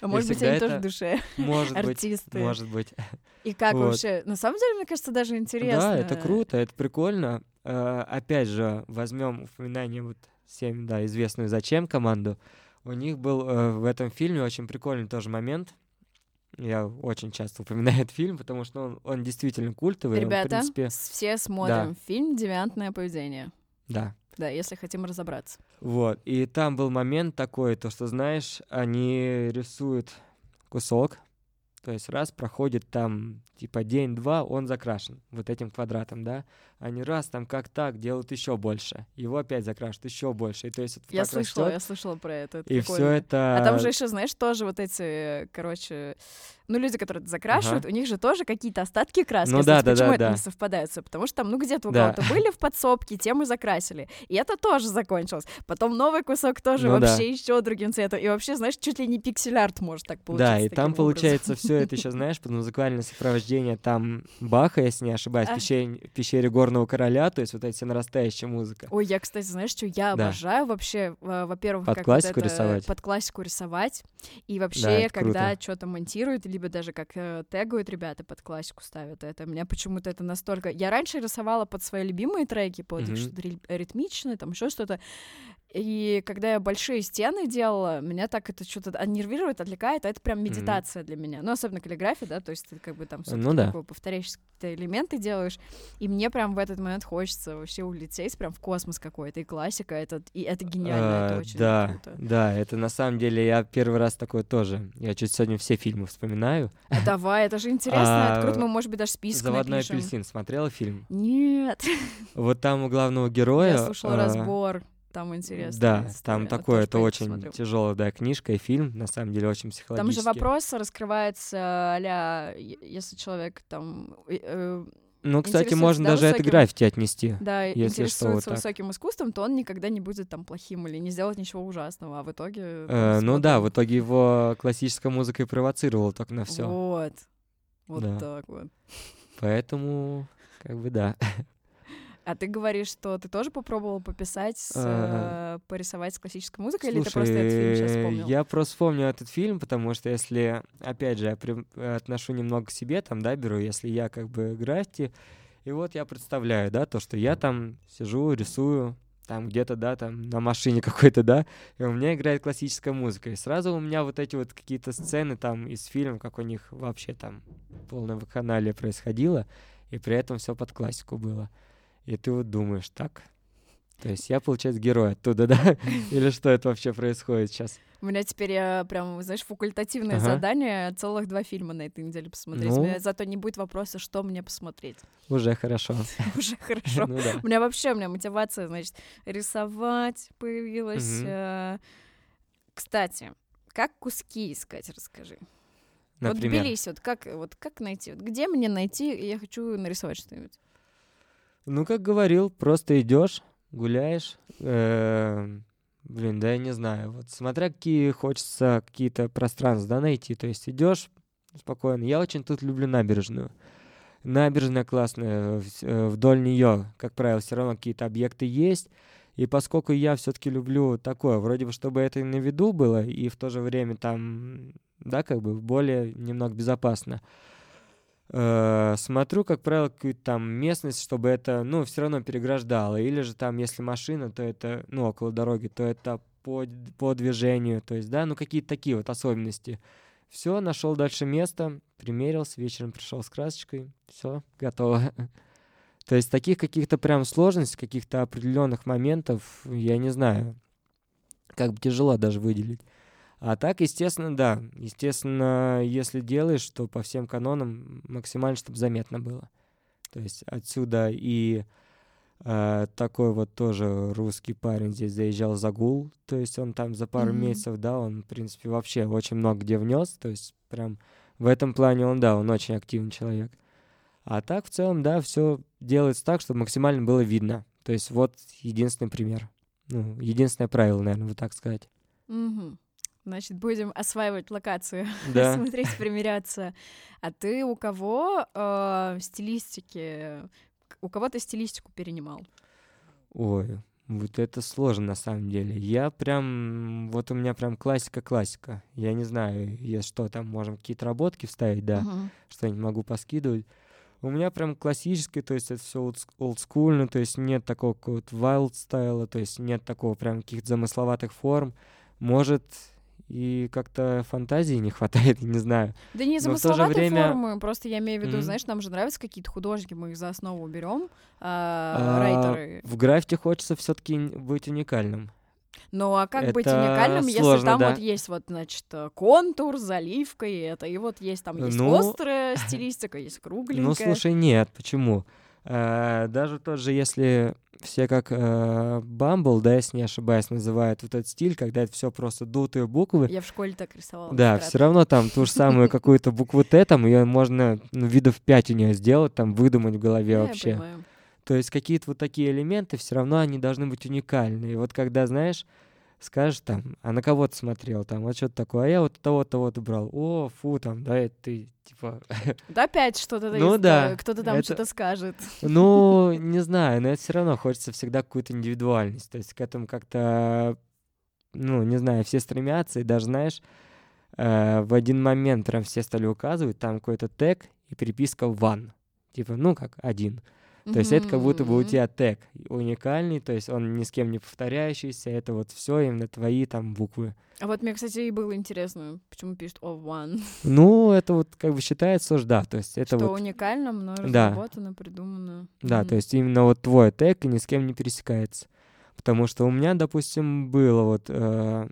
А может быть, они тоже это в душе, Может быть, может быть. И как Вот. вообще? На самом деле, мне кажется, даже интересно. Да, это круто, это прикольно. Э, Опять же, возьмем упоминание вот всем, да, известную «Зачем» команду. У них был э, в этом фильме очень прикольный тоже момент. Я очень часто упоминаю этот фильм, потому что он, он действительно культовый. он, в Ребята, принципе, все смотрим фильм «Девиантное поведение». да. Да, если хотим разобраться. Вот. И там был момент такой, то что, знаешь, они рисуют кусок, то есть раз проходит там типа день-два, он закрашен вот этим квадратом, да. Они раз там как так делают еще больше, его опять закрашивают еще больше. И то есть Я слышала, растет, я слышала про это. это и все это... А там же еще, знаешь, тоже вот эти, короче, ну, люди, которые это закрашивают, у них же тоже какие-то остатки краски. Ну да, да, Почему да, это да. не совпадает? Потому что там, ну, где-то у Да. кого-то были в подсобке, тем и закрасили. И это тоже закончилось. Потом новый кусок тоже Ну да. вообще еще другим цветом. И вообще, знаешь, чуть ли не пиксель-арт может так получиться. Да, и там таким получается образом. все это еще, знаешь, под музыкальное сопровождение там Баха, если не ошибаюсь, в А. пещере, пещере Горного Короля, то есть вот эти нарастающая музыка. Ой, я, кстати, знаешь, что я Да. обожаю вообще, во- во-первых, Под как классику вот это, рисовать. под классику рисовать, и Да, вообще, это когда что-то монтируют, либо даже как э, тегают ребята под классику ставят, это меня почему-то это настолько... Я раньше рисовала под свои любимые треки, под Мгм. что-то ри- ритмичное, там еще что-то, и когда я большие стены делала, меня так это что-то нервирует, отвлекает, а это прям медитация для меня. Ну, особенно каллиграфия, да, то есть ты как бы там всё-таки Ну да. какие-то элементы делаешь, и мне прям в этот момент хочется вообще улететь прям в космос какой-то, и классика, это, и это гениально, это А, очень да, круто. да, это на самом деле я первый раз такое тоже. Я чуть сегодня все фильмы вспоминаю. А давай, это же интересно, это А, круто, мы, может быть, даже список Заводной напишем. апельсин смотрела фильм? Нет, Вот там у главного героя. я слушала а, разбор, там интересно. Да, там такое, это очень Смотрю. тяжелая да, книжка и фильм, на самом деле очень Там же психологический. вопрос раскрывается а если человек там... э, Ну, кстати, интересуется, можно да, даже это высоким- граффити отнести. да, Если что, вот интересуется так. высоким искусством, то он никогда не будет там плохим или не сделает ничего ужасного, а в итоге... Э, ну да, в итоге его классическая музыка и провоцировала только на все. Вот. Вот Да. так вот. Поэтому, как бы да. А ты говоришь, что ты тоже попробовал пописать, с, А. э, порисовать с классической музыкой, или ты просто этот фильм сейчас Слушай, вспомнил? Я просто вспомнил этот фильм, потому что если, опять же, я при- отношу немного к себе, там, да, беру, если я как бы граффити, и вот я представляю, да, то, что я там сижу, рисую, там где-то, да, там на машине какой-то, да, и у меня играет классическая музыка, и сразу у меня вот эти вот какие-то сцены там из фильма, как у них вообще там полное вакханалия происходило, и при этом все под классику было. И ты вот думаешь, так, то есть я, получается, герой оттуда, да? Или что это вообще происходит сейчас? У меня теперь э, прям, знаешь, факультативное Ага. задание целых два фильма на этой неделе посмотреть. Ну. У меня зато не будет вопроса, что мне посмотреть. Уже хорошо. Уже хорошо. Ну да. У меня вообще, у меня мотивация, значит, рисовать появилась. Э. Кстати, как куски искать, расскажи. Вот Например. Тбилиси, вот как, вот как найти? Вот где мне найти, я хочу нарисовать что-нибудь? Ну, как говорил, просто идешь, гуляешь. эм, Блин, да я не знаю. Вот смотря какие хочется какие-то пространства да, найти. То есть идешь спокойно. Я очень тут люблю набережную. Набережная классная. вс- э, Вдоль нее, как правило, все равно какие-то объекты есть. И поскольку я все-таки люблю такое, вроде бы, чтобы это и на виду было, и в то же время там, да, как бы более немного безопасно. Э, смотрю, как правило, какую-то там местность, чтобы это, ну, все равно переграждало. Или же там, если машина, то это, ну, около дороги, то это по, по движению, то есть, да, ну, какие-то такие вот особенности. Все, нашел дальше место, примерился, вечером пришел с красочкой, все, готово. То есть таких каких-то прям сложностей, каких-то определенных моментов, я не знаю, как бы тяжело даже выделить. А так, естественно, да. Естественно, если делаешь, то по всем канонам максимально, чтобы заметно было. То есть отсюда и э, такой вот тоже русский парень здесь заезжал за гул, то есть он там за пару mm-hmm. месяцев, да, он, в принципе, вообще очень много где внес, то есть прям в этом плане он, да, он очень активный человек. А так, в целом, да, все делается так, чтобы максимально было видно. То есть вот единственный пример. Ну, единственное правило, наверное, вот так сказать. Угу. Значит, будем осваивать локацию, да. смотреть, примеряться. А ты у кого э, стилистики, у кого ты стилистику перенимал? Ой, вот это сложно на самом деле. Я прям, вот у меня прям классика-классика. Я не знаю, если что, там можем какие-то работки вставить, да, uh-huh. что-нибудь могу поскидывать. У меня прям классический, то есть это все олдскульно, то есть нет такого какого-то wild стайла, то есть нет такого прям каких-то замысловатых форм. Может, и как-то фантазии не хватает, не знаю. Да не замысловатые время... формы, просто я имею в виду, mm-hmm. знаешь, нам же нравятся какие-то художники, мы их за основу берем, а, а, райтеры. В графте хочется все-таки быть уникальным. Ну а как это быть уникальным, сложно, если там да. вот есть вот, значит, контур, заливка и это, и вот есть там есть ну, острая стилистика, есть кругленькая. Ну слушай, нет, почему? А, даже тот же, если все как э, Bumble, да, если не ошибаюсь, называют вот этот стиль, когда это все просто дутые буквы. Я в школе так рисовала. Да, все равно там ту же самую какую-то букву Т, там ее можно ну, видов пять у нее сделать, там выдумать в голове вообще. То есть какие-то вот такие элементы все равно они должны быть уникальны. И вот когда, знаешь, скажешь там, а на кого ты смотрел, там, вот что-то такое, а я вот того-то, того-то брал, о, фу, там, да, это ты, типа... Да опять что-то, ну, да, кто-то там это... что-то скажет. Ну, не знаю, но это все равно хочется всегда какую-то индивидуальность, то есть к этому как-то, ну, не знаю, все стремятся, и даже, знаешь, э, в один момент прям все стали указывать, там какой-то тег и переписка one, типа, ну, как один, то есть это как будто бы у тебя тег уникальный, то есть он ни с кем не повторяющийся, это вот все именно твои там буквы. А вот мне, кстати, и было интересно, почему пишут of one. Ну, это вот как бы считается, что да, то есть это что вот... уникально, но разработано, да. придумано. Да, mm то есть именно вот твой тег ни с кем не пересекается. Потому что у меня, допустим, было вот... Э,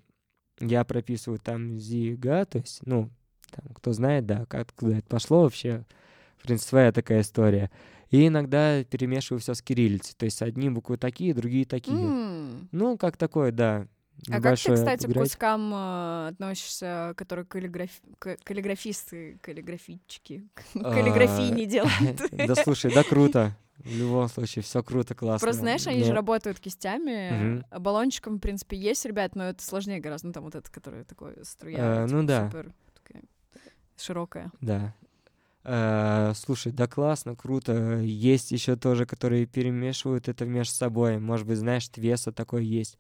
я прописываю там зига, то есть, ну, там, кто знает, да, как, куда это пошло вообще. В принципе, своя такая история. И иногда перемешиваю все с кириллицей. То есть одни буквы такие, другие такие. Mm. Ну, как такое, да. А как ты, кстати, к кускам э, относишься, которые каллиграф... каллиграфисты, каллиграфички, а, каллиграфии не делают? Да слушай, да круто. В любом случае, все круто, классно. Просто, знаешь, они же работают кистями. Баллончиком, в принципе, есть, ребят, но это сложнее гораздо. Ну, там вот это, который такой струя. А, ну да. Супер широкая. Да. Э, слушай, да классно, круто. Есть еще тоже, которые перемешивают это между собой. Может быть, знаешь, Твеса такой есть.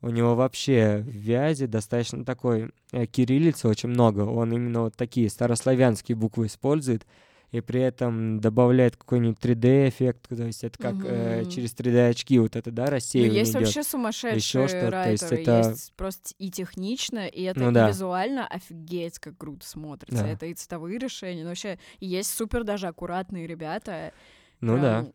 У него вообще в вязи достаточно такой э, кириллицы очень много. Он именно вот такие старославянские буквы использует и при этом добавляет какой-нибудь 3D-эффект, то есть это как угу. э, через 3D-очки вот это, да, ну, рассеивание ну, есть идет. вообще сумасшедшие Еще что то есть это... есть просто и технично, и это ну, да. визуально офигеть, как круто смотрится. Да. Это и цветовые решения, но вообще есть супер даже аккуратные ребята. Ну прям, да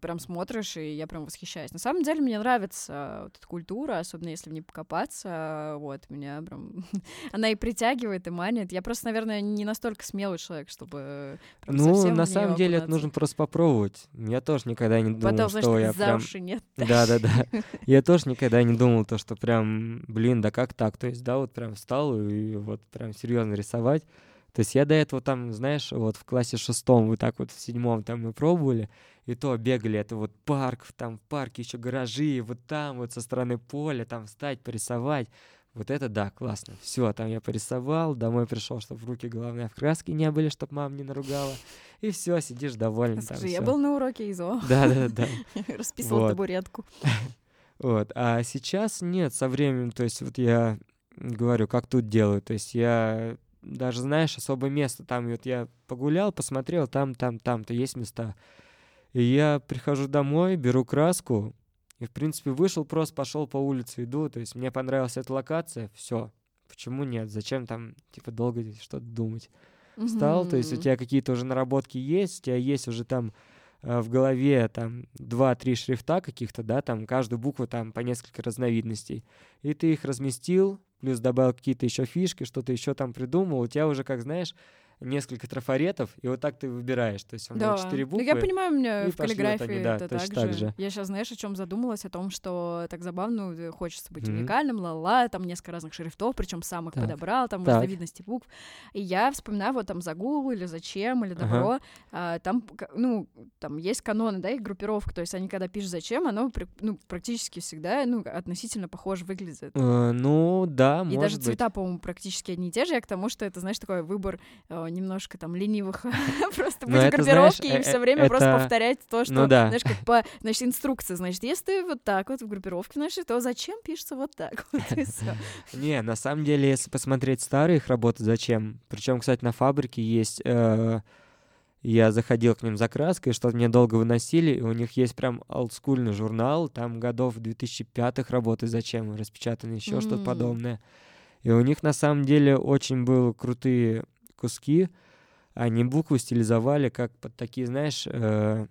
прям смотришь, и я прям восхищаюсь. На самом деле мне нравится вот эта культура, особенно если в ней покопаться, вот, меня прям... Она и притягивает, и манит. Я просто, наверное, не настолько смелый человек, чтобы Ну, на самом деле это нужно просто попробовать. Я тоже никогда не думал, Потом, что я прям... нет. Да-да-да. Я тоже никогда не думал то, что прям, блин, да как так? То есть, да, вот прям встал и вот прям серьезно рисовать. То есть я до этого там, знаешь, вот в классе шестом, вот так вот в седьмом там мы пробовали, и то бегали, это вот парк, там в парке еще гаражи, вот там вот со стороны поля, там встать, порисовать. Вот это да, классно. Все, там я порисовал, домой пришел, чтобы в руки главное в краске не были, чтобы мама не наругала. И все, сидишь довольный. Скажи, я был на уроке ИЗО. Да, да, да. Расписывал табуретку. Вот. А сейчас нет, со временем, то есть вот я говорю, как тут делаю. То есть я даже, знаешь, особое место. Там вот я погулял, посмотрел, там, там, там-то есть места. И я прихожу домой, беру краску, и, в принципе, вышел, просто пошел по улице, иду. То есть мне понравилась эта локация, все. Почему нет? Зачем там, типа, долго что-то думать? Встал, то есть у тебя какие-то уже наработки есть, у тебя есть уже там э, в голове там два-три шрифта каких-то, да, там каждую букву там по несколько разновидностей, и ты их разместил, плюс добавил какие-то еще фишки, что-то еще там придумал, у тебя уже, как знаешь, несколько трафаретов, и вот так ты выбираешь. То есть он Да. четыре буквы. Ну, я понимаю, у меня в каллиграфии они, да, это так так же. же. Я сейчас, знаешь, о чем задумалась? О том, что так забавно, э, хочется быть Мгм. уникальным, ла-ла, там несколько разных шрифтов, причем сам их Так. подобрал, там Так. разновидности букв. И я вспоминаю вот там загул или зачем, или Ага. добро. а, там, ну, там есть каноны, да, их группировка. То есть они, когда пишут зачем, оно ну, практически всегда ну, относительно похоже выглядит. Э, ну, да, И даже быть. цвета, по-моему, практически одни и те же. Я к тому, что это, знаешь, такой выбор э, немножко там ленивых просто быть в группировке и э, все э, время просто повторять то, что, ну знаешь, как по, значит, инструкции. Значит, если ты вот так вот в группировке, значит, то зачем пишется вот так вот и всё. Не, на самом деле, если посмотреть старые их работы, зачем? Причем, кстати, на фабрике есть. э, я заходил к ним за краской, что-то мне долго выносили, и у них есть прям олдскульный журнал, там годов 2005 работы зачем, распечатаны еще что-то подобное. И у них на самом деле очень были крутые куски. Они буквы стилизовали как под такие, знаешь, э,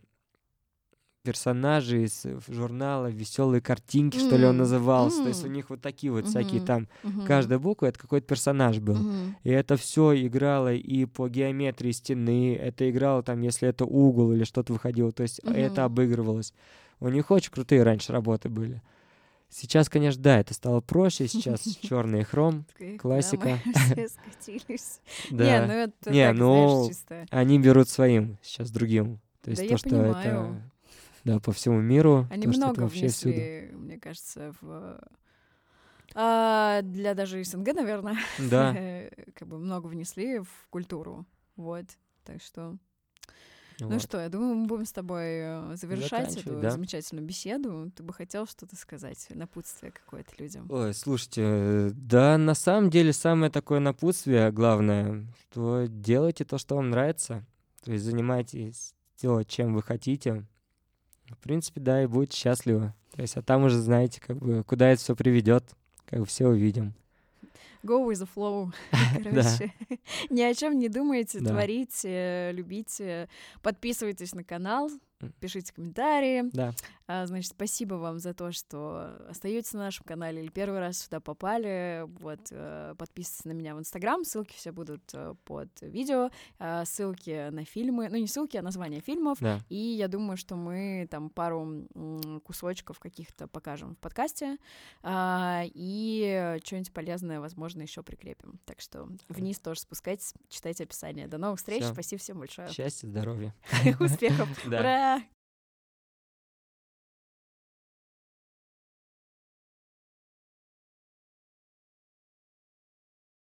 персонажи из э, журнала «Веселые картинки», что ли он назывался. То есть у них вот такие вот всякие Мгм. там Мгм. Каждая буква это какой-то персонаж был. Мгм. И это все играло и по геометрии стены, это играло там, если это угол или что-то выходило, то есть это Мгм. обыгрывалось. У них очень крутые раньше работы были. Сейчас, конечно, да, это стало проще, сейчас черный хром, классика. да. ну это Не, ну. Они берут своим, сейчас другим. То есть то, что это да, по всему миру, Они много внесли, мне кажется, в... а, для даже СНГ, наверное, Да, как бы много внесли в культуру. Вот. Так что, ну вот. что, я думаю, мы будем с тобой э, завершать эту да. замечательную беседу. Ты бы хотел что-то сказать, напутствие какое-то людям? Ой, слушайте, э, да, на самом деле самое такое напутствие главное, что делайте то, что вам нравится, то есть занимайтесь делать, чем вы хотите. В принципе, да, и будете счастливы. То есть, а там уже знаете, как бы, куда это все приведет, как бы все увидим. Go with the flow. Короче, ни о чем не думайте, творите, любите, подписывайтесь на канал. Пишите комментарии. Да, А, значит, спасибо вам за то, что остаетесь на нашем канале или первый раз сюда попали. Вот, э, подписывайтесь на меня в Инстаграм, ссылки все будут э, под видео, а, ссылки на фильмы, ну не ссылки, а названия фильмов. да. И я думаю, что мы там пару кусочков каких-то покажем в подкасте а, и что-нибудь полезное, возможно, еще прикрепим. Так что вниз тоже спускайтесь, читайте описание. До новых встреч, Всё. спасибо всем большое. Счастья, здоровья. Успехов. Ура!